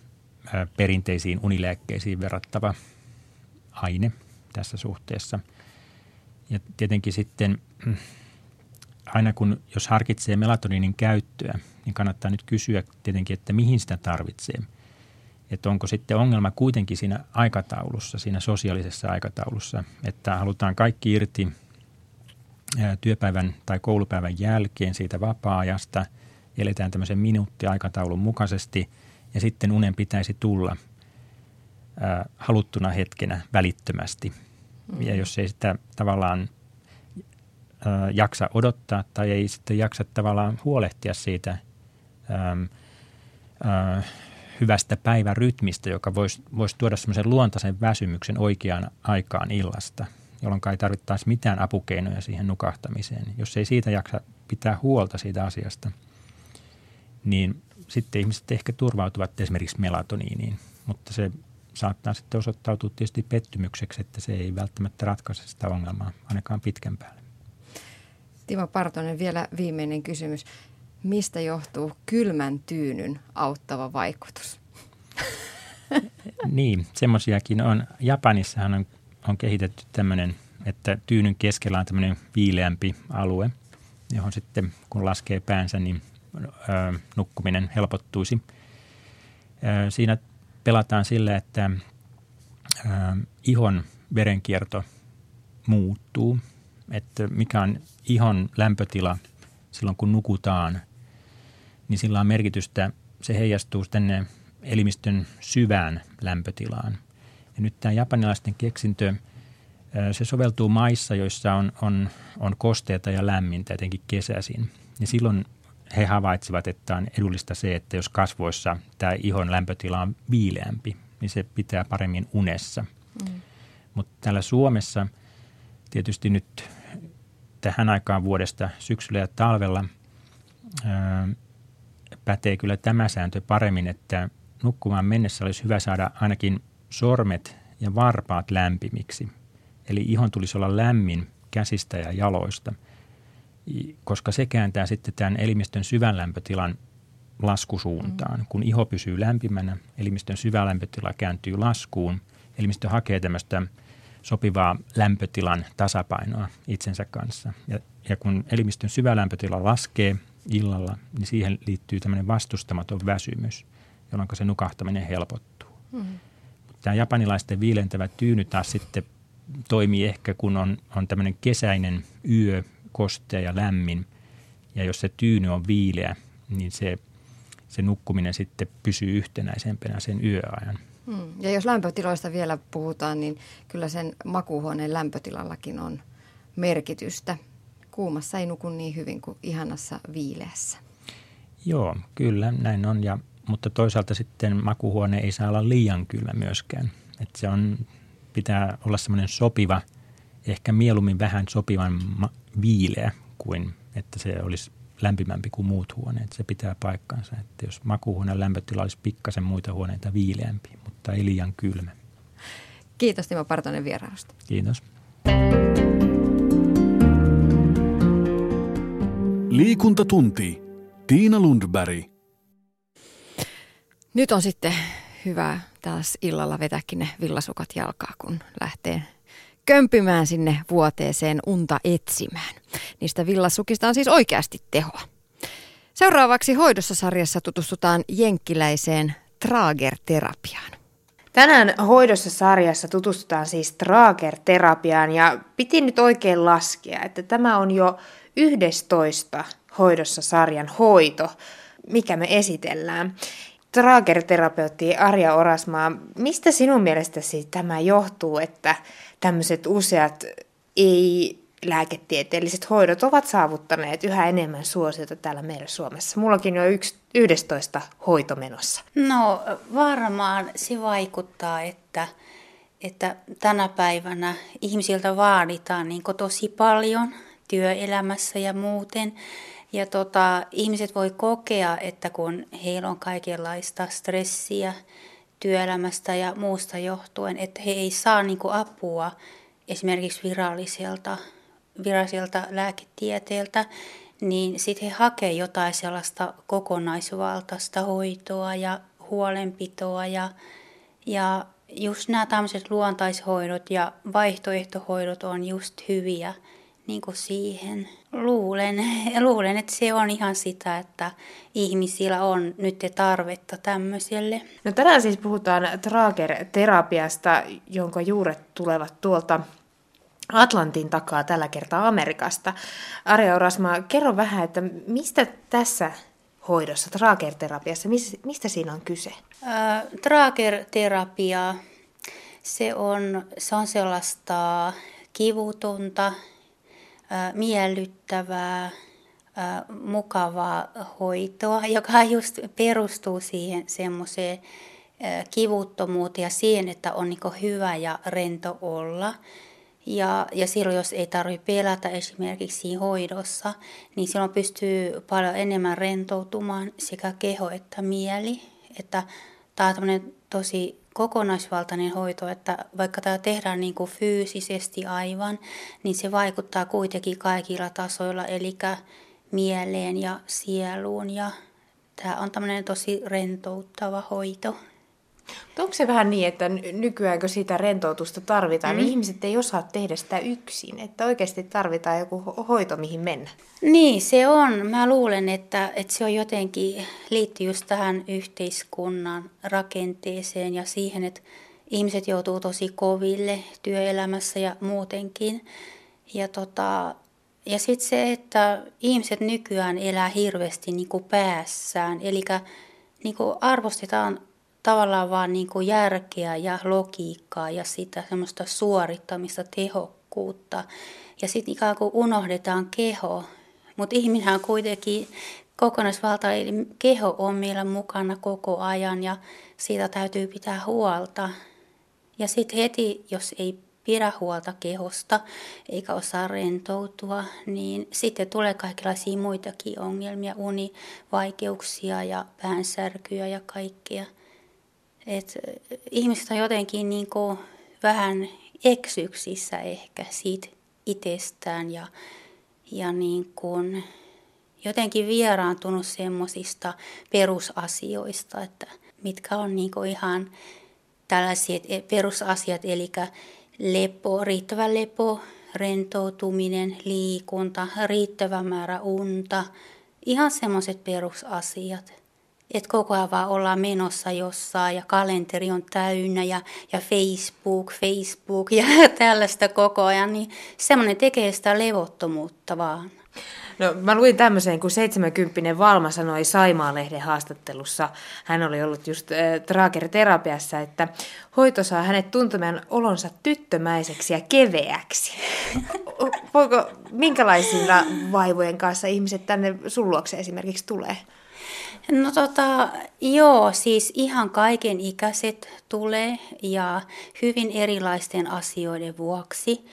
Speaker 3: perinteisiin unilääkkeisiin verrattava aine tässä suhteessa. Ja tietenkin sitten aina kun, jos harkitsee melatoniinin käyttöä, niin kannattaa nyt kysyä tietenkin, että mihin sitä tarvitsee. Että onko sitten ongelma kuitenkin siinä aikataulussa, siinä sosiaalisessa aikataulussa, että halutaan kaikki irti – työpäivän tai koulupäivän jälkeen siitä vapaa-ajasta. Eletään tämmöisen minuuttiaikataulun mukaisesti ja sitten unen pitäisi tulla ää, haluttuna hetkenä välittömästi. Mm. Ja jos ei sitä tavallaan ää, jaksa odottaa tai ei sitten jaksa tavallaan huolehtia siitä ää, ää, hyvästä päivärytmistä, joka voisi vois tuoda semmoisen luontaisen väsymyksen oikeaan aikaan illasta – jolloin ei tarvittaisi mitään apukeinoja siihen nukahtamiseen. Jos ei siitä jaksa pitää huolta siitä asiasta, niin sitten ihmiset ehkä turvautuvat esimerkiksi melatoniiniin, mutta se saattaa sitten osoittautua tietysti pettymykseksi, että se ei välttämättä ratkaise sitä ongelmaa ainakaan pitkän päälle.
Speaker 2: Timo Partonen, vielä viimeinen kysymys. Mistä johtuu kylmän tyynyn auttava vaikutus?
Speaker 3: niin, semmoisiakin on. Japanissahan on on kehitetty tämmöinen, että tyynyn keskellä on tämmöinen viileämpi alue, johon sitten kun laskee päänsä, niin ö, nukkuminen helpottuisi. Ö, siinä pelataan sillä, että ö, ihon verenkierto muuttuu, että mikä on ihon lämpötila silloin kun nukutaan, niin sillä on merkitystä, se heijastuu tänne elimistön syvään lämpötilaan. Ja nyt tämä japanilaisten keksintö, se soveltuu maissa, joissa on, on, on kosteita ja lämmintä, etenkin kesäisin. Ja silloin he havaitsivat, että on edullista se, että jos kasvoissa tämä ihon lämpötila on viileämpi, niin se pitää paremmin unessa. Mm. Mutta täällä Suomessa tietysti nyt tähän aikaan vuodesta syksyllä ja talvella ää, pätee kyllä tämä sääntö paremmin, että nukkumaan mennessä olisi hyvä saada ainakin sormet ja varpaat lämpimiksi. Eli ihon tulisi olla lämmin käsistä ja jaloista, koska se kääntää sitten tämän elimistön syvän lämpötilan laskusuuntaan. Mm. Kun iho pysyy lämpimänä, elimistön syvä lämpötila kääntyy laskuun. Elimistö hakee tämmöistä sopivaa lämpötilan tasapainoa itsensä kanssa. Ja, ja kun elimistön syvä lämpötila laskee illalla, niin siihen liittyy tämmöinen vastustamaton väsymys, jolloin se nukahtaminen helpottuu. Mm tämä japanilaisten viilentävä tyyny taas sitten toimii ehkä, kun on, on tämmöinen kesäinen yö, kostea ja lämmin. Ja jos se tyyny on viileä, niin se, se nukkuminen sitten pysyy yhtenäisempänä sen yöajan.
Speaker 2: Hmm. Ja jos lämpötiloista vielä puhutaan, niin kyllä sen makuuhuoneen lämpötilallakin on merkitystä. Kuumassa ei nuku niin hyvin kuin ihanassa viileässä.
Speaker 3: Joo, kyllä näin on. Ja mutta toisaalta sitten makuhuone ei saa olla liian kylmä myöskään. Että se on, pitää olla semmoinen sopiva, ehkä mieluummin vähän sopivan viileä kuin että se olisi lämpimämpi kuin muut huoneet. Se pitää paikkansa, että jos makuuhuoneen lämpötila olisi pikkasen muita huoneita viileämpi, mutta ei liian kylmä.
Speaker 2: Kiitos Timo Partonen vierailusta.
Speaker 3: Kiitos.
Speaker 1: Liikuntatunti. Tiina Lundberg.
Speaker 2: Nyt on sitten hyvä taas illalla vetäkin ne villasukat jalkaa, kun lähtee kömpimään sinne vuoteeseen unta etsimään. Niistä villasukista on siis oikeasti tehoa. Seuraavaksi hoidossa sarjassa tutustutaan jenkkiläiseen Trager-terapiaan.
Speaker 4: Tänään hoidossa sarjassa tutustutaan siis Trager-terapiaan ja piti nyt oikein laskea, että tämä on jo 11 hoidossa sarjan hoito, mikä me esitellään. Trager-terapeutti Arja Orasmaa, mistä sinun mielestäsi tämä johtuu, että tämmöiset useat ei lääketieteelliset hoidot ovat saavuttaneet yhä enemmän suosiota täällä meillä Suomessa. Mullakin on yksi, 11 hoitomenossa.
Speaker 5: No varmaan se vaikuttaa, että, että tänä päivänä ihmisiltä vaaditaan niin tosi paljon työelämässä ja muuten. Ja tota, ihmiset voi kokea, että kun heillä on kaikenlaista stressiä työelämästä ja muusta johtuen, että he ei saa niin apua esimerkiksi viralliselta, viralliselta lääketieteeltä, niin sitten he hakee jotain sellaista kokonaisvaltaista hoitoa ja huolenpitoa ja, ja just nämä tämmöiset luontaishoidot ja vaihtoehtohoidot on just hyviä niin kuin siihen. Luulen, luulen, että se on ihan sitä, että ihmisillä on nyt tarvetta tämmöiselle.
Speaker 4: No tänään siis puhutaan Trager-terapiasta, jonka juuret tulevat tuolta Atlantin takaa tällä kertaa Amerikasta. Arja Orasma, kerro vähän, että mistä tässä hoidossa, Trager-terapiassa, mistä siinä on kyse?
Speaker 5: Äh, Trager-terapia, se on, se on sellaista kivutonta, miellyttävää, mukavaa hoitoa, joka just perustuu siihen semmoiseen kivuttomuuteen ja siihen, että on niin hyvä ja rento olla. Ja, ja silloin, jos ei tarvitse pelätä esimerkiksi hoidossa, niin silloin pystyy paljon enemmän rentoutumaan sekä keho että mieli. Että tämä on tosi kokonaisvaltainen hoito, että vaikka tämä tehdään niin kuin fyysisesti aivan, niin se vaikuttaa kuitenkin kaikilla tasoilla, eli mieleen ja sieluun ja tämä on tämmöinen tosi rentouttava hoito.
Speaker 4: Onko se vähän niin, että nykyään kun sitä rentoutusta tarvitaan, mm. niin ihmiset ei osaa tehdä sitä yksin, että oikeasti tarvitaan joku hoito, mihin mennä?
Speaker 5: Niin, se on. Mä luulen, että, että se on jotenkin, liittyy just tähän yhteiskunnan rakenteeseen ja siihen, että ihmiset joutuu tosi koville työelämässä ja muutenkin. Ja, tota, ja sitten se, että ihmiset nykyään elää hirveästi niin kuin päässään, eli niin kuin arvostetaan tavallaan vaan niin kuin järkeä ja logiikkaa ja sitä semmoista suorittamista, tehokkuutta. Ja sitten ikään kuin unohdetaan keho. Mutta ihminen on kuitenkin kokonaisvalta, eli keho on meillä mukana koko ajan ja siitä täytyy pitää huolta. Ja sitten heti, jos ei pidä huolta kehosta eikä osaa rentoutua, niin sitten tulee kaikenlaisia muitakin ongelmia, univaikeuksia ja päänsärkyjä ja kaikkea. Et ihmiset on jotenkin niin kuin vähän eksyksissä ehkä siitä itsestään ja, ja niin kuin jotenkin vieraantunut semmoisista perusasioista, että mitkä on niin kuin ihan tällaiset perusasiat, eli lepo, riittävä lepo, rentoutuminen, liikunta, riittävä määrä unta, ihan semmoiset perusasiat että koko ajan vaan ollaan menossa jossain ja kalenteri on täynnä ja, ja Facebook, Facebook ja tällaista koko ajan, niin semmoinen tekee sitä levottomuutta vaan.
Speaker 4: No mä luin tämmöisen, kun 70 Valma sanoi Saimaa-lehden haastattelussa, hän oli ollut just äh, Trager-terapiassa, että hoito saa hänet tuntemaan olonsa tyttömäiseksi ja keveäksi. Voiko, minkälaisilla vaivojen kanssa ihmiset tänne sun luokse esimerkiksi tulee?
Speaker 5: No tota, joo, siis ihan kaiken ikäiset tulee ja hyvin erilaisten asioiden vuoksi.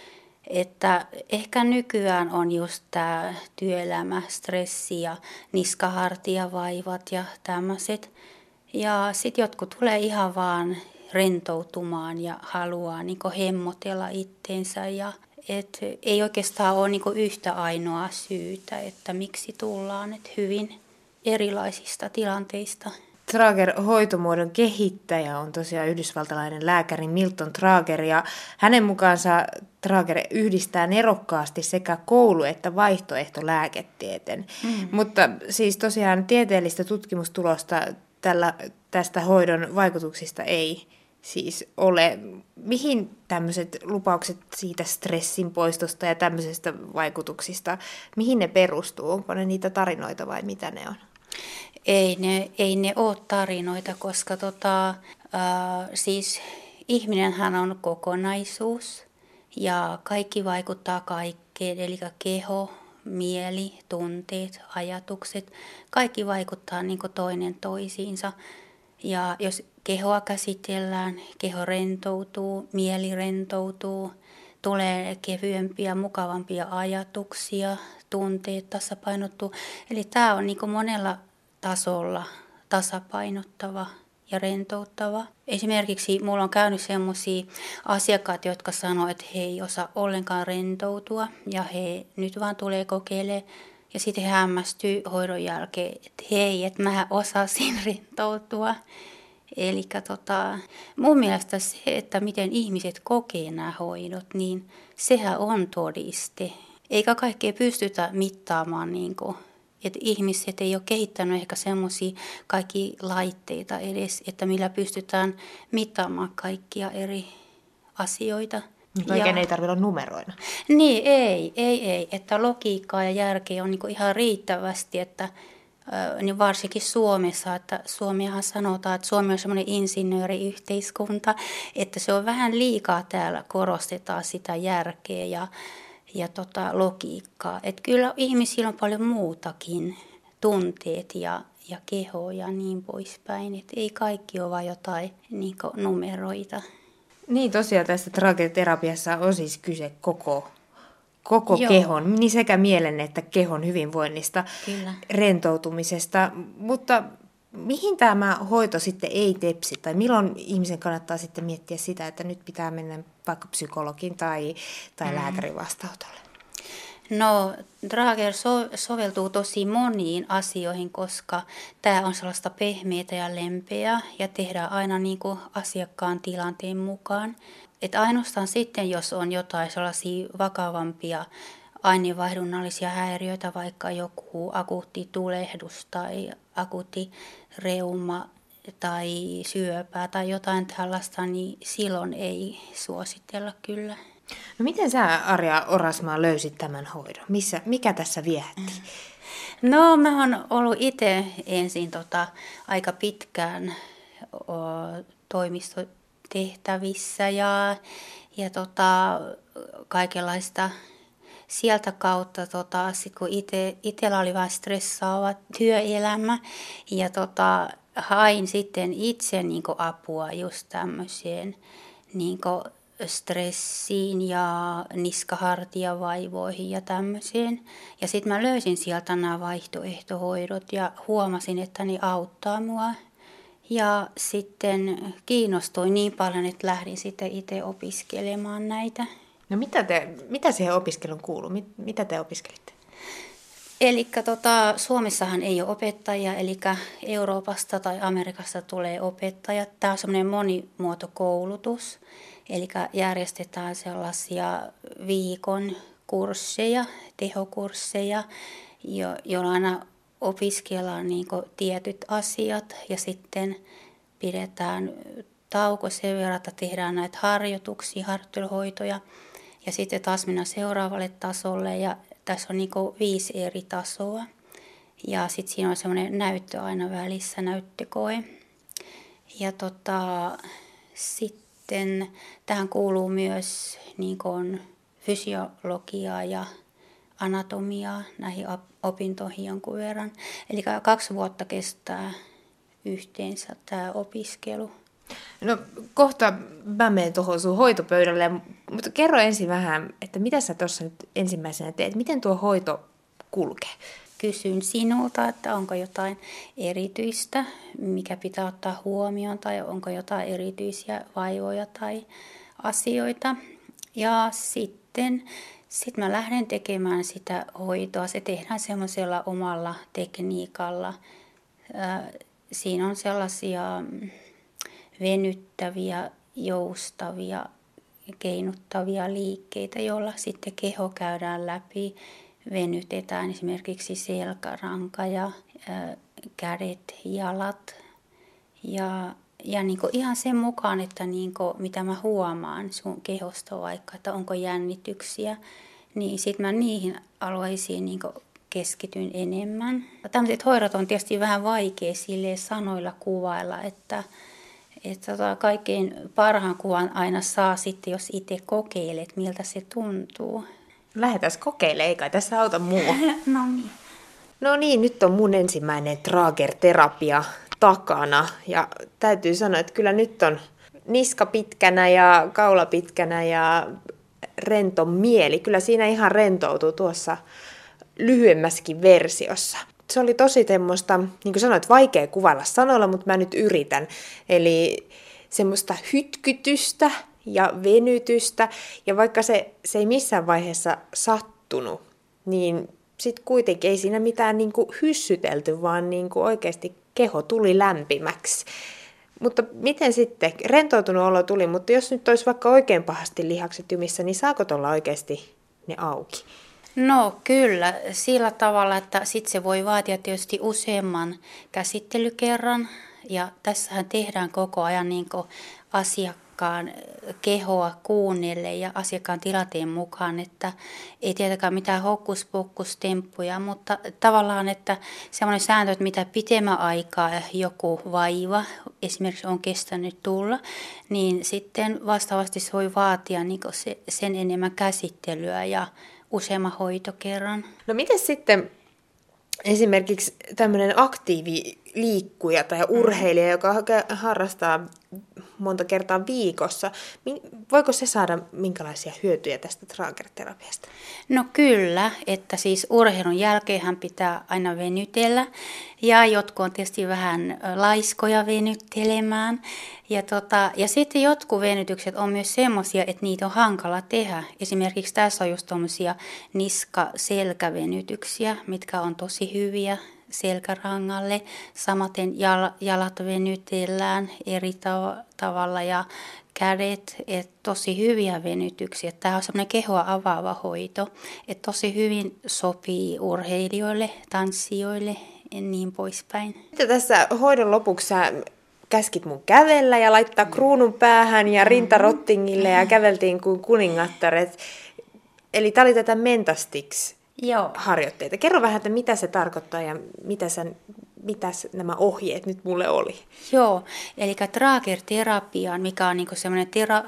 Speaker 5: Että ehkä nykyään on just tämä työelämä, stressi ja niskahartiavaivat ja tämmöiset. Ja sitten jotkut tulee ihan vaan rentoutumaan ja haluaa niin hemmotella itteensä. Ja et ei oikeastaan ole niin yhtä ainoa syytä, että miksi tullaan et hyvin erilaisista tilanteista.
Speaker 4: Trager-hoitomuodon kehittäjä on tosiaan yhdysvaltalainen lääkäri Milton Trager ja hänen mukaansa Trager yhdistää nerokkaasti sekä koulu- että vaihtoehtolääketieteen. Mm. Mutta siis tosiaan tieteellistä tutkimustulosta tällä, tästä hoidon vaikutuksista ei siis ole. Mihin tämmöiset lupaukset siitä stressin poistosta ja tämmöisestä vaikutuksista, mihin ne perustuu? Onko ne niitä tarinoita vai mitä ne on?
Speaker 5: Ei ne, ei ne ole tarinoita, koska tota, äh, siis ihminenhän on kokonaisuus ja kaikki vaikuttaa kaikkeen, eli keho, mieli, tunteet, ajatukset, kaikki vaikuttaa niin toinen toisiinsa. Ja jos kehoa käsitellään, keho rentoutuu, mieli rentoutuu, tulee kevyempiä, mukavampia ajatuksia, tunteet tasapainottuu. Eli tämä on niin monella tasolla tasapainottava ja rentouttava. Esimerkiksi mulla on käynyt sellaisia asiakkaat, jotka sanoo, että he ei osaa ollenkaan rentoutua ja he nyt vaan tulee kokeilemaan. Ja sitten he hämmästyy hoidon jälkeen, että hei, että mä osasin rentoutua. Eli tota, mun mielestä se, että miten ihmiset kokee nämä hoidot, niin sehän on todiste. Eikä kaikkea pystytä mittaamaan niin kuin että ihmiset ei ole kehittänyt ehkä semmoisia kaikki laitteita edes, että millä pystytään mittaamaan kaikkia eri asioita.
Speaker 4: Kaiken ei tarvitse olla numeroina.
Speaker 5: Niin, ei, ei, ei. Että logiikkaa ja järkeä on niin ihan riittävästi, että niin varsinkin Suomessa, että Suomiahan sanotaan, että Suomi on semmoinen insinööriyhteiskunta, että se on vähän liikaa täällä, korostetaan sitä järkeä ja ja tota, logiikkaa. Et kyllä ihmisillä on paljon muutakin, tunteet ja, ja keho ja niin poispäin. Et ei kaikki ole vain jotain niin numeroita.
Speaker 4: Niin tosiaan tässä tragediaterapiassa on siis kyse koko, koko kehon, niin sekä mielen että kehon hyvinvoinnista, Kyllä. rentoutumisesta. Mutta mihin tämä hoito sitten ei tepsi? Tai milloin ihmisen kannattaa sitten miettiä sitä, että nyt pitää mennä vaikka psykologin tai, tai mm. lääkärin vastaanotolle?
Speaker 5: No, Drager so- soveltuu tosi moniin asioihin, koska tämä on sellaista pehmeitä ja lempeä ja tehdään aina niin kuin asiakkaan tilanteen mukaan. Et ainoastaan sitten, jos on jotain sellaisia vakavampia aineenvaihdunnallisia häiriöitä, vaikka joku akuutti tulehdus tai akuutti reuma tai syöpää tai jotain tällaista, niin silloin ei suositella kyllä.
Speaker 4: No miten sä Arja Orasmaa löysit tämän hoidon? Missä, mikä tässä viehätti?
Speaker 5: No mä oon ollut itse ensin tota, aika pitkään o, toimistotehtävissä ja, ja tota, kaikenlaista sieltä kautta, tota, sit kun ite, itellä oli vähän stressaava työelämä ja tota, hain sitten itse niin apua just tämmöiseen niin stressiin ja niskahartiavaivoihin ja tämmöiseen. Ja sitten mä löysin sieltä nämä vaihtoehtohoidot ja huomasin, että ne auttaa mua. Ja sitten kiinnostuin niin paljon, että lähdin sitten itse opiskelemaan näitä.
Speaker 4: No mitä, te, mitä siihen opiskeluun kuuluu? Mit, mitä te opiskelitte?
Speaker 5: Eli tota, Suomessahan ei ole opettajia, eli Euroopasta tai Amerikasta tulee opettajat. Tämä on semmoinen monimuotokoulutus, eli järjestetään sellaisia viikon kursseja, tehokursseja, jo, joilla aina opiskellaan niin tietyt asiat ja sitten pidetään tauko sen verran, että tehdään näitä harjoituksia, harjoitteluhoitoja – ja sitten taas mennä seuraavalle tasolle ja tässä on niin viisi eri tasoa. Ja sitten siinä on semmoinen näyttö aina välissä, näyttökoe. Ja tota, sitten tähän kuuluu myös niin fysiologiaa ja anatomiaa näihin opintoihin jonkun verran. Eli kaksi vuotta kestää yhteensä tämä opiskelu.
Speaker 4: No kohta mä menen tuohon sun hoitopöydälle, mutta kerro ensin vähän, että mitä sä tuossa nyt ensimmäisenä teet, miten tuo hoito kulkee?
Speaker 5: Kysyn sinulta, että onko jotain erityistä, mikä pitää ottaa huomioon, tai onko jotain erityisiä vaivoja tai asioita. Ja sitten sit mä lähden tekemään sitä hoitoa. Se tehdään semmoisella omalla tekniikalla. Siinä on sellaisia venyttäviä, joustavia, keinuttavia liikkeitä, joilla sitten keho käydään läpi. Venytetään esimerkiksi selkäranka ja kädet, jalat. Ja, ja niin ihan sen mukaan, että niin kuin, mitä mä huomaan sun kehosta vaikka, että onko jännityksiä, niin sitten mä niihin alueisiin niin keskityn enemmän. Tämmöiset hoidot on tietysti vähän vaikea sille sanoilla kuvailla, että, että tota, kaikkein parhaan kuvan aina saa sitten, jos itse kokeilet, miltä se tuntuu.
Speaker 4: Lähdetään kokeilemaan, eikä tässä auta muu.
Speaker 5: no niin.
Speaker 4: No niin, nyt on mun ensimmäinen Trager-terapia takana. Ja täytyy sanoa, että kyllä nyt on niska pitkänä ja kaula pitkänä ja rento mieli. Kyllä siinä ihan rentoutuu tuossa lyhyemmässäkin versiossa se oli tosi semmoista, niin kuin sanoit, vaikea kuvailla sanoilla, mutta mä nyt yritän. Eli semmoista hytkytystä ja venytystä, ja vaikka se, se ei missään vaiheessa sattunut, niin sitten kuitenkin ei siinä mitään niin kuin hyssytelty, vaan niin kuin oikeasti keho tuli lämpimäksi. Mutta miten sitten, rentoutunut olo tuli, mutta jos nyt olisi vaikka oikein pahasti lihakset jumissa, niin saako tuolla oikeasti ne auki?
Speaker 5: No kyllä, sillä tavalla, että sitten se voi vaatia tietysti useamman käsittelykerran. Ja tässähän tehdään koko ajan niin asiakkaan kehoa kuunnelle ja asiakkaan tilanteen mukaan, että ei tietenkään mitään hokkuspokkustemppuja, mutta tavallaan, että semmoinen sääntö, että mitä pitemmän aikaa joku vaiva esimerkiksi on kestänyt tulla, niin sitten vastaavasti se voi vaatia niin se, sen enemmän käsittelyä ja useamman hoitokerran.
Speaker 4: No miten sitten esimerkiksi tämmöinen aktiiviliikkuja tai urheilija, joka harrastaa monta kertaa viikossa, voiko se saada minkälaisia hyötyjä tästä traagerterapiasta?
Speaker 5: No kyllä, että siis urheilun jälkeen pitää aina venytellä ja jotkut on tietysti vähän laiskoja venyttelemään. Ja, tota, ja sitten jotkut venytykset on myös semmoisia, että niitä on hankala tehdä. Esimerkiksi tässä on just tuommoisia niska-selkävenytyksiä, mitkä on tosi hyviä selkärangalle. Samaten jal- jalat venytellään eri tav- tavalla ja kädet, että tosi hyviä venytyksiä. Tämä on semmoinen kehoa avaava hoito, että tosi hyvin sopii urheilijoille, tanssijoille ja niin poispäin.
Speaker 4: Mitä tässä hoidon lopuksi sä käskit mun kävellä ja laittaa kruunun päähän ja rintarottingille ja käveltiin kuin kuningattaret. Eli tämä oli tätä mentastiksi Joo. harjoitteita. Kerro vähän, että mitä se tarkoittaa ja mitä, sen, mitä nämä ohjeet nyt mulle oli.
Speaker 5: Joo, eli traakerterapiaan, mikä on niinku semmoinen tera,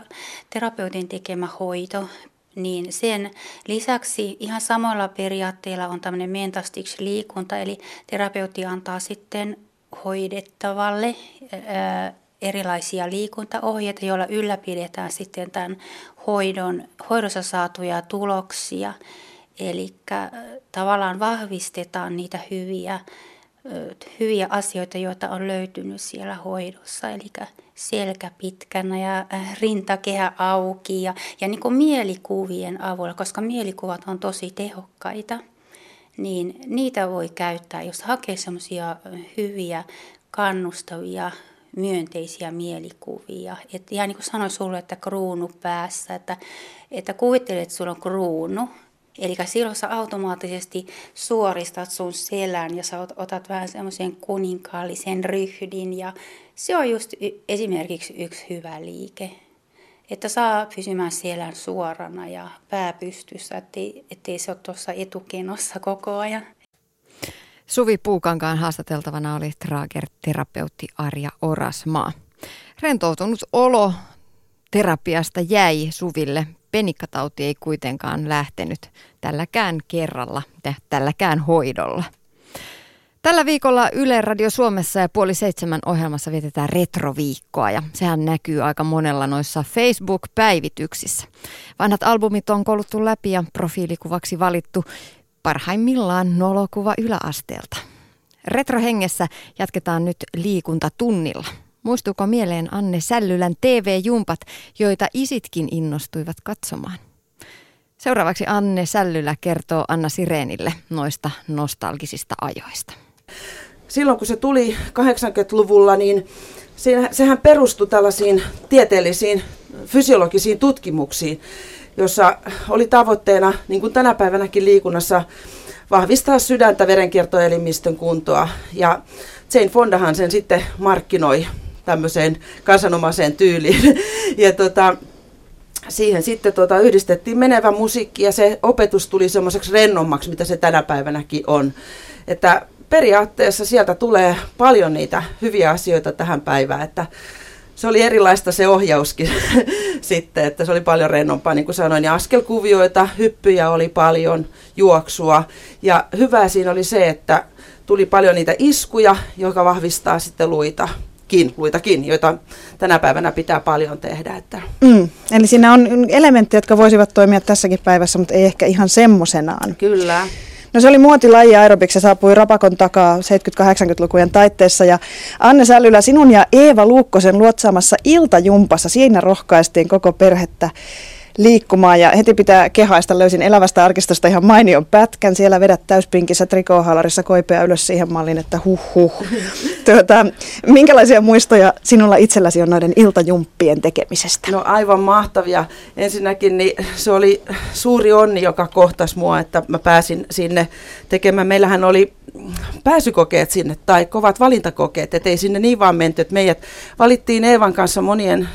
Speaker 5: terapeutin tekemä hoito, niin sen lisäksi ihan samoilla periaatteilla on tämmöinen mentastiksi liikunta, eli terapeutti antaa sitten hoidettavalle ää, erilaisia liikuntaohjeita, joilla ylläpidetään sitten tämän hoidon, hoidossa saatuja tuloksia. Eli tavallaan vahvistetaan niitä hyviä, hyviä asioita, joita on löytynyt siellä hoidossa. Eli selkä pitkänä ja äh, rintakehä auki ja, ja niin kuin mielikuvien avulla, koska mielikuvat on tosi tehokkaita, niin niitä voi käyttää, jos hakee semmoisia hyviä, kannustavia, myönteisiä mielikuvia. Et ihan niin kuin sanoin sulle, että kruunu päässä, että, että kuvittelet, että sulla on kruunu, Eli silloin sä automaattisesti suoristat sun selän ja sä otat vähän semmoisen kuninkaallisen ryhdin ja se on just y- esimerkiksi yksi hyvä liike. Että saa pysymään selän suorana ja pää pystyssä, ettei, ettei se ole tuossa etukenossa koko ajan.
Speaker 2: Suvi Puukankaan haastateltavana oli Trager-terapeutti Arja Orasmaa. Rentoutunut olo terapiasta jäi Suville penikkatauti ei kuitenkaan lähtenyt tälläkään kerralla, tälläkään hoidolla. Tällä viikolla Yle Radio Suomessa ja puoli seitsemän ohjelmassa vietetään retroviikkoa ja sehän näkyy aika monella noissa Facebook-päivityksissä. Vanhat albumit on kouluttu läpi ja profiilikuvaksi valittu parhaimmillaan nolokuva yläasteelta. Retrohengessä jatketaan nyt liikuntatunnilla. Muistuuko mieleen Anne Sällylän TV-jumpat, joita isitkin innostuivat katsomaan? Seuraavaksi Anne Sällylä kertoo Anna Sireenille noista nostalgisista ajoista.
Speaker 6: Silloin kun se tuli 80-luvulla, niin sehän perustui tällaisiin tieteellisiin fysiologisiin tutkimuksiin, jossa oli tavoitteena, niin kuin tänä päivänäkin liikunnassa, vahvistaa sydäntä, verenkiertoelimistön kuntoa. Ja Jane Fondahan sen sitten markkinoi tämmöiseen kansanomaiseen tyyliin. Ja tota, siihen sitten tota, yhdistettiin menevä musiikki ja se opetus tuli semmoiseksi rennommaksi, mitä se tänä päivänäkin on. Että periaatteessa sieltä tulee paljon niitä hyviä asioita tähän päivään, että se oli erilaista se ohjauskin sitten, että se oli paljon rennompaa, niin kuin sanoin, ja askelkuvioita, hyppyjä oli paljon, juoksua, ja hyvää siinä oli se, että tuli paljon niitä iskuja, joka vahvistaa sitten luita kin, luitakin, joita tänä päivänä pitää paljon tehdä. Että.
Speaker 7: Mm, eli siinä on elementtejä, jotka voisivat toimia tässäkin päivässä, mutta ei ehkä ihan semmoisenaan.
Speaker 6: Kyllä.
Speaker 7: No se oli muotilaji aerobiksi, saapui Rapakon takaa 70-80-lukujen taitteessa ja Anne Sällylä, sinun ja Eeva Luukkosen luotsaamassa iltajumpassa, siinä rohkaistiin koko perhettä liikkumaan ja heti pitää kehaista. Löysin elävästä arkistosta ihan mainion pätkän. Siellä vedät täyspinkissä trikoohalarissa koipea ylös siihen malliin, että huh huh. Tuota, minkälaisia muistoja sinulla itselläsi on noiden iltajumppien tekemisestä?
Speaker 6: No aivan mahtavia. Ensinnäkin niin se oli suuri onni, joka kohtasi mua, että mä pääsin sinne tekemään. Meillähän oli pääsykokeet sinne tai kovat valintakokeet, että ei sinne niin vaan menty, että meidät valittiin Eevan kanssa monien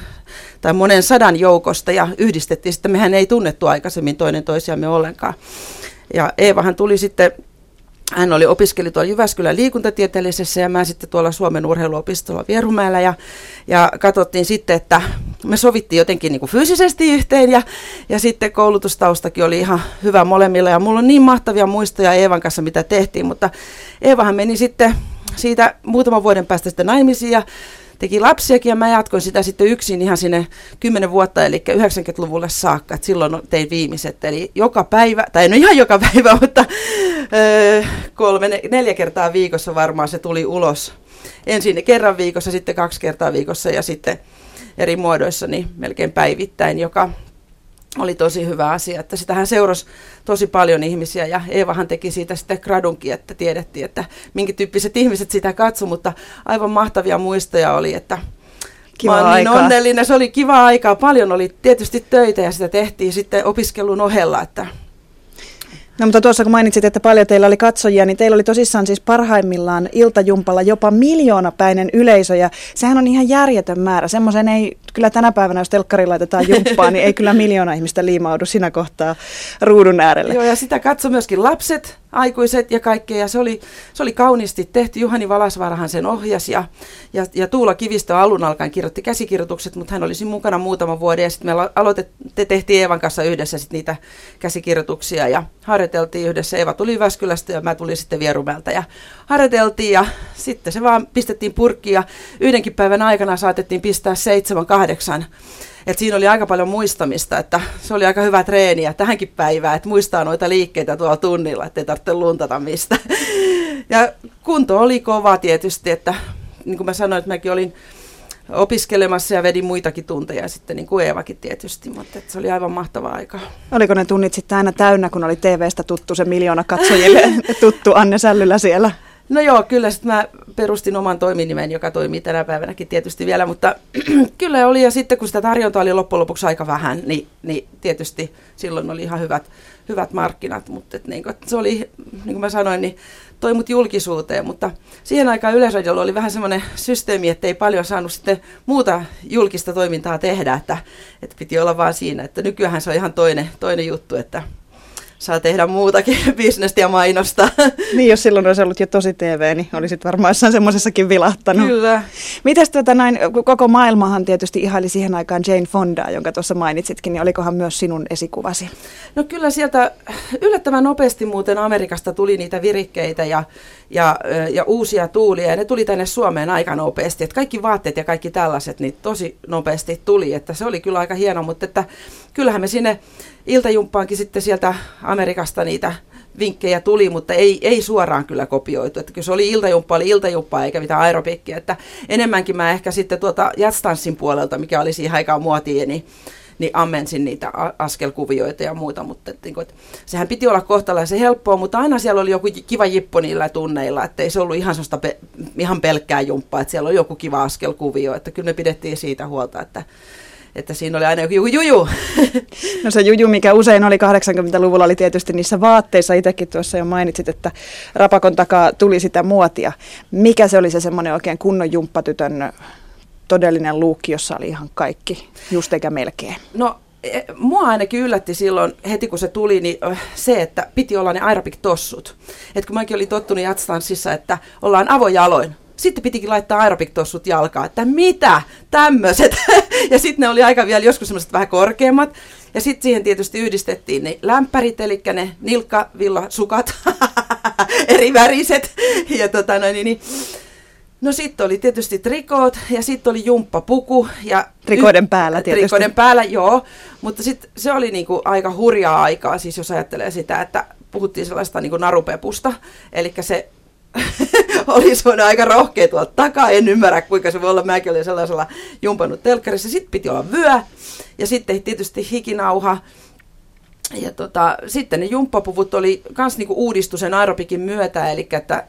Speaker 6: tai monen sadan joukosta ja yhdistettiin sitten. Mehän ei tunnettu aikaisemmin toinen toisiamme ollenkaan. Ja Eevahan tuli sitten hän oli opiskeli tuolla Jyväskylän liikuntatieteellisessä ja mä sitten tuolla Suomen urheiluopistolla Vierumäellä ja, ja katsottiin sitten, että me sovittiin jotenkin niin kuin fyysisesti yhteen ja, ja sitten koulutustaustakin oli ihan hyvä molemmilla ja mulla on niin mahtavia muistoja Eevan kanssa, mitä tehtiin, mutta Eevahan meni sitten siitä muutaman vuoden päästä sitten naimisiin ja teki lapsiakin ja mä jatkoin sitä sitten yksin ihan sinne 10 vuotta, eli 90-luvulle saakka, että silloin tein viimeiset, eli joka päivä, tai no ihan joka päivä, mutta öö, kolme, neljä kertaa viikossa varmaan se tuli ulos. Ensin kerran viikossa, sitten kaksi kertaa viikossa ja sitten eri muodoissa niin melkein päivittäin, joka oli tosi hyvä asia, että sitähän seurasi tosi paljon ihmisiä ja Eevahan teki siitä sitten gradunkin, että tiedettiin, että minkä tyyppiset ihmiset sitä katso, mutta aivan mahtavia muistoja oli, että Kiva mä niin onnellinen, se oli kiva aikaa, paljon oli tietysti töitä ja sitä tehtiin sitten opiskelun ohella, että
Speaker 7: No mutta tuossa kun mainitsit, että paljon teillä oli katsojia, niin teillä oli tosissaan siis parhaimmillaan iltajumpalla jopa miljoonapäinen yleisö ja sehän on ihan järjetön määrä. Semmoisen ei kyllä tänä päivänä, jos telkkari laitetaan jumppaa, niin ei kyllä miljoona ihmistä liimaudu siinä kohtaa ruudun äärelle.
Speaker 6: Joo ja sitä katso myöskin lapset, aikuiset ja kaikkea. Ja se oli, se oli kauniisti tehty. Juhani Valasvaarahan sen ohjasi ja, ja, ja Tuula Kivistö alun alkaen kirjoitti käsikirjoitukset, mutta hän olisi mukana muutama vuoden. Ja sitten me aloitettiin, tehtiin Eevan kanssa yhdessä sit niitä käsikirjoituksia ja harjoiteltiin yhdessä. Eeva tuli Väskylästä ja mä tulin sitten Vierumältä ja harjoiteltiin ja sitten se vaan pistettiin purkkiin ja yhdenkin päivän aikana saatettiin pistää seitsemän, kahdeksan et siinä oli aika paljon muistamista, että se oli aika hyvä treeni ja tähänkin päivään, että muistaa noita liikkeitä tuolla tunnilla, ettei tarvitse luntata mistä. Ja kunto oli kova tietysti, että niin kuin mä sanoin, että mäkin olin opiskelemassa ja vedin muitakin tunteja sitten niin kuin Eevakin tietysti, mutta se oli aivan mahtava aika.
Speaker 7: Oliko ne tunnit sitten aina täynnä, kun oli TVstä tuttu se miljoona katsojille tuttu Anne Sällylä siellä?
Speaker 6: No joo, kyllä sitten mä perustin oman toiminimen, joka toimii tänä päivänäkin tietysti vielä, mutta kyllä oli ja sitten kun sitä tarjontaa oli loppujen lopuksi aika vähän, niin, niin tietysti silloin oli ihan hyvät, hyvät markkinat, mutta et niin se oli, niin kuin mä sanoin, niin toi mut julkisuuteen, mutta siihen aikaan Yleisradiolla oli vähän semmoinen systeemi, että ei paljon saanut sitten muuta julkista toimintaa tehdä, että, että piti olla vaan siinä, että nykyään se on ihan toinen, toinen juttu, että saa tehdä muutakin bisnestä ja mainosta.
Speaker 7: Niin, jos silloin olisi ollut jo tosi TV, niin olisit varmaan jossain semmoisessakin vilahtanut.
Speaker 6: Kyllä.
Speaker 7: Mitäs tuota näin, koko maailmahan tietysti ihaili siihen aikaan Jane Fondaa, jonka tuossa mainitsitkin, niin olikohan myös sinun esikuvasi?
Speaker 6: No kyllä sieltä yllättävän nopeasti muuten Amerikasta tuli niitä virikkeitä ja, ja, ja uusia tuulia, ja ne tuli tänne Suomeen aika nopeasti. Et kaikki vaatteet ja kaikki tällaiset niin tosi nopeasti tuli, että se oli kyllä aika hieno, mutta että kyllähän me sinne iltajumppaankin sitten sieltä Amerikasta niitä vinkkejä tuli, mutta ei, ei suoraan kyllä kopioitu. Että kyllä se oli iltajumppa, oli iltajumppa eikä mitään aerobikkiä. Että enemmänkin mä ehkä sitten tuota jatstanssin puolelta, mikä oli siihen aikaan muotiin, niin, niin ammensin niitä askelkuvioita ja muuta, mutta että, niin että, sehän piti olla kohtalaisen helppoa, mutta aina siellä oli joku kiva jippo niillä tunneilla, että ei se ollut ihan, pe- ihan pelkkää jumppaa, että siellä oli joku kiva askelkuvio, että kyllä me pidettiin siitä huolta, että että siinä oli aina joku juju.
Speaker 7: No se juju, mikä usein oli 80-luvulla, oli tietysti niissä vaatteissa. Itsekin tuossa jo mainitsit, että rapakon takaa tuli sitä muotia. Mikä se oli se semmoinen oikein kunnon jumppatytön todellinen luukki, jossa oli ihan kaikki, just eikä melkein?
Speaker 6: No e, mua ainakin yllätti silloin heti kun se tuli, niin se, että piti olla ne aerobik-tossut. Et kun mäkin olin tottunut jatstanssissa, että ollaan avojaloin, sitten pitikin laittaa aerobiktossut jalkaan, että mitä tämmöiset. ja sitten ne oli aika vielä joskus semmoiset vähän korkeammat. Ja sitten siihen tietysti yhdistettiin ne lämpärit, eli ne nilkkavillasukat, eri väriset. Ja tota noin, niin, niin No sitten oli tietysti trikoot ja sitten oli jumppapuku. Ja
Speaker 7: trikoiden päällä tietysti.
Speaker 6: Trikoiden päällä, joo. Mutta sitten se oli niinku aika hurjaa aikaa, siis jos ajattelee sitä, että puhuttiin sellaista niinku narupepusta. Eli se oli semmoinen aika rohkea tuolta takaa. En ymmärrä, kuinka se voi olla. Mäkin olin sellaisella jumpannut telkkarissa. Sitten piti olla vyö ja sitten tietysti hikinauha. Ja tota, sitten ne jumppapuvut oli myös niinku uudistus sen aerobikin myötä, eli että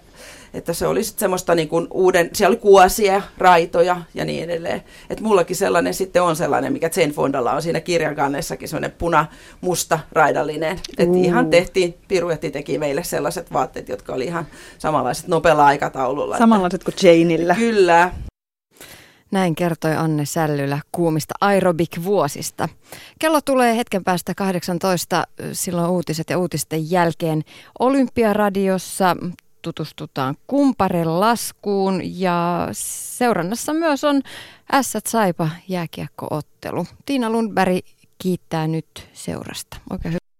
Speaker 6: että se oli sitten semmoista niin kuin uuden, siellä oli kuosia, raitoja ja niin edelleen. Että mullakin sellainen sitten on sellainen, mikä Jane Fondalla on siinä kirjan kannessakin, semmoinen puna-musta raidallinen. Että ihan tehtiin, Piruetti teki meille sellaiset vaatteet, jotka oli ihan samanlaiset nopealla aikataululla.
Speaker 7: Samanlaiset kuin Janeillä.
Speaker 6: Kyllä.
Speaker 2: Näin kertoi Anne Sällylä kuumista aerobik-vuosista. Kello tulee hetken päästä 18, silloin uutiset ja uutisten jälkeen Olympiaradiossa tutustutaan Kumparen laskuun ja seurannassa myös on Ässät Saipa jääkiekkoottelu. Tiina Lundberg kiittää nyt seurasta. Oikein hyvä.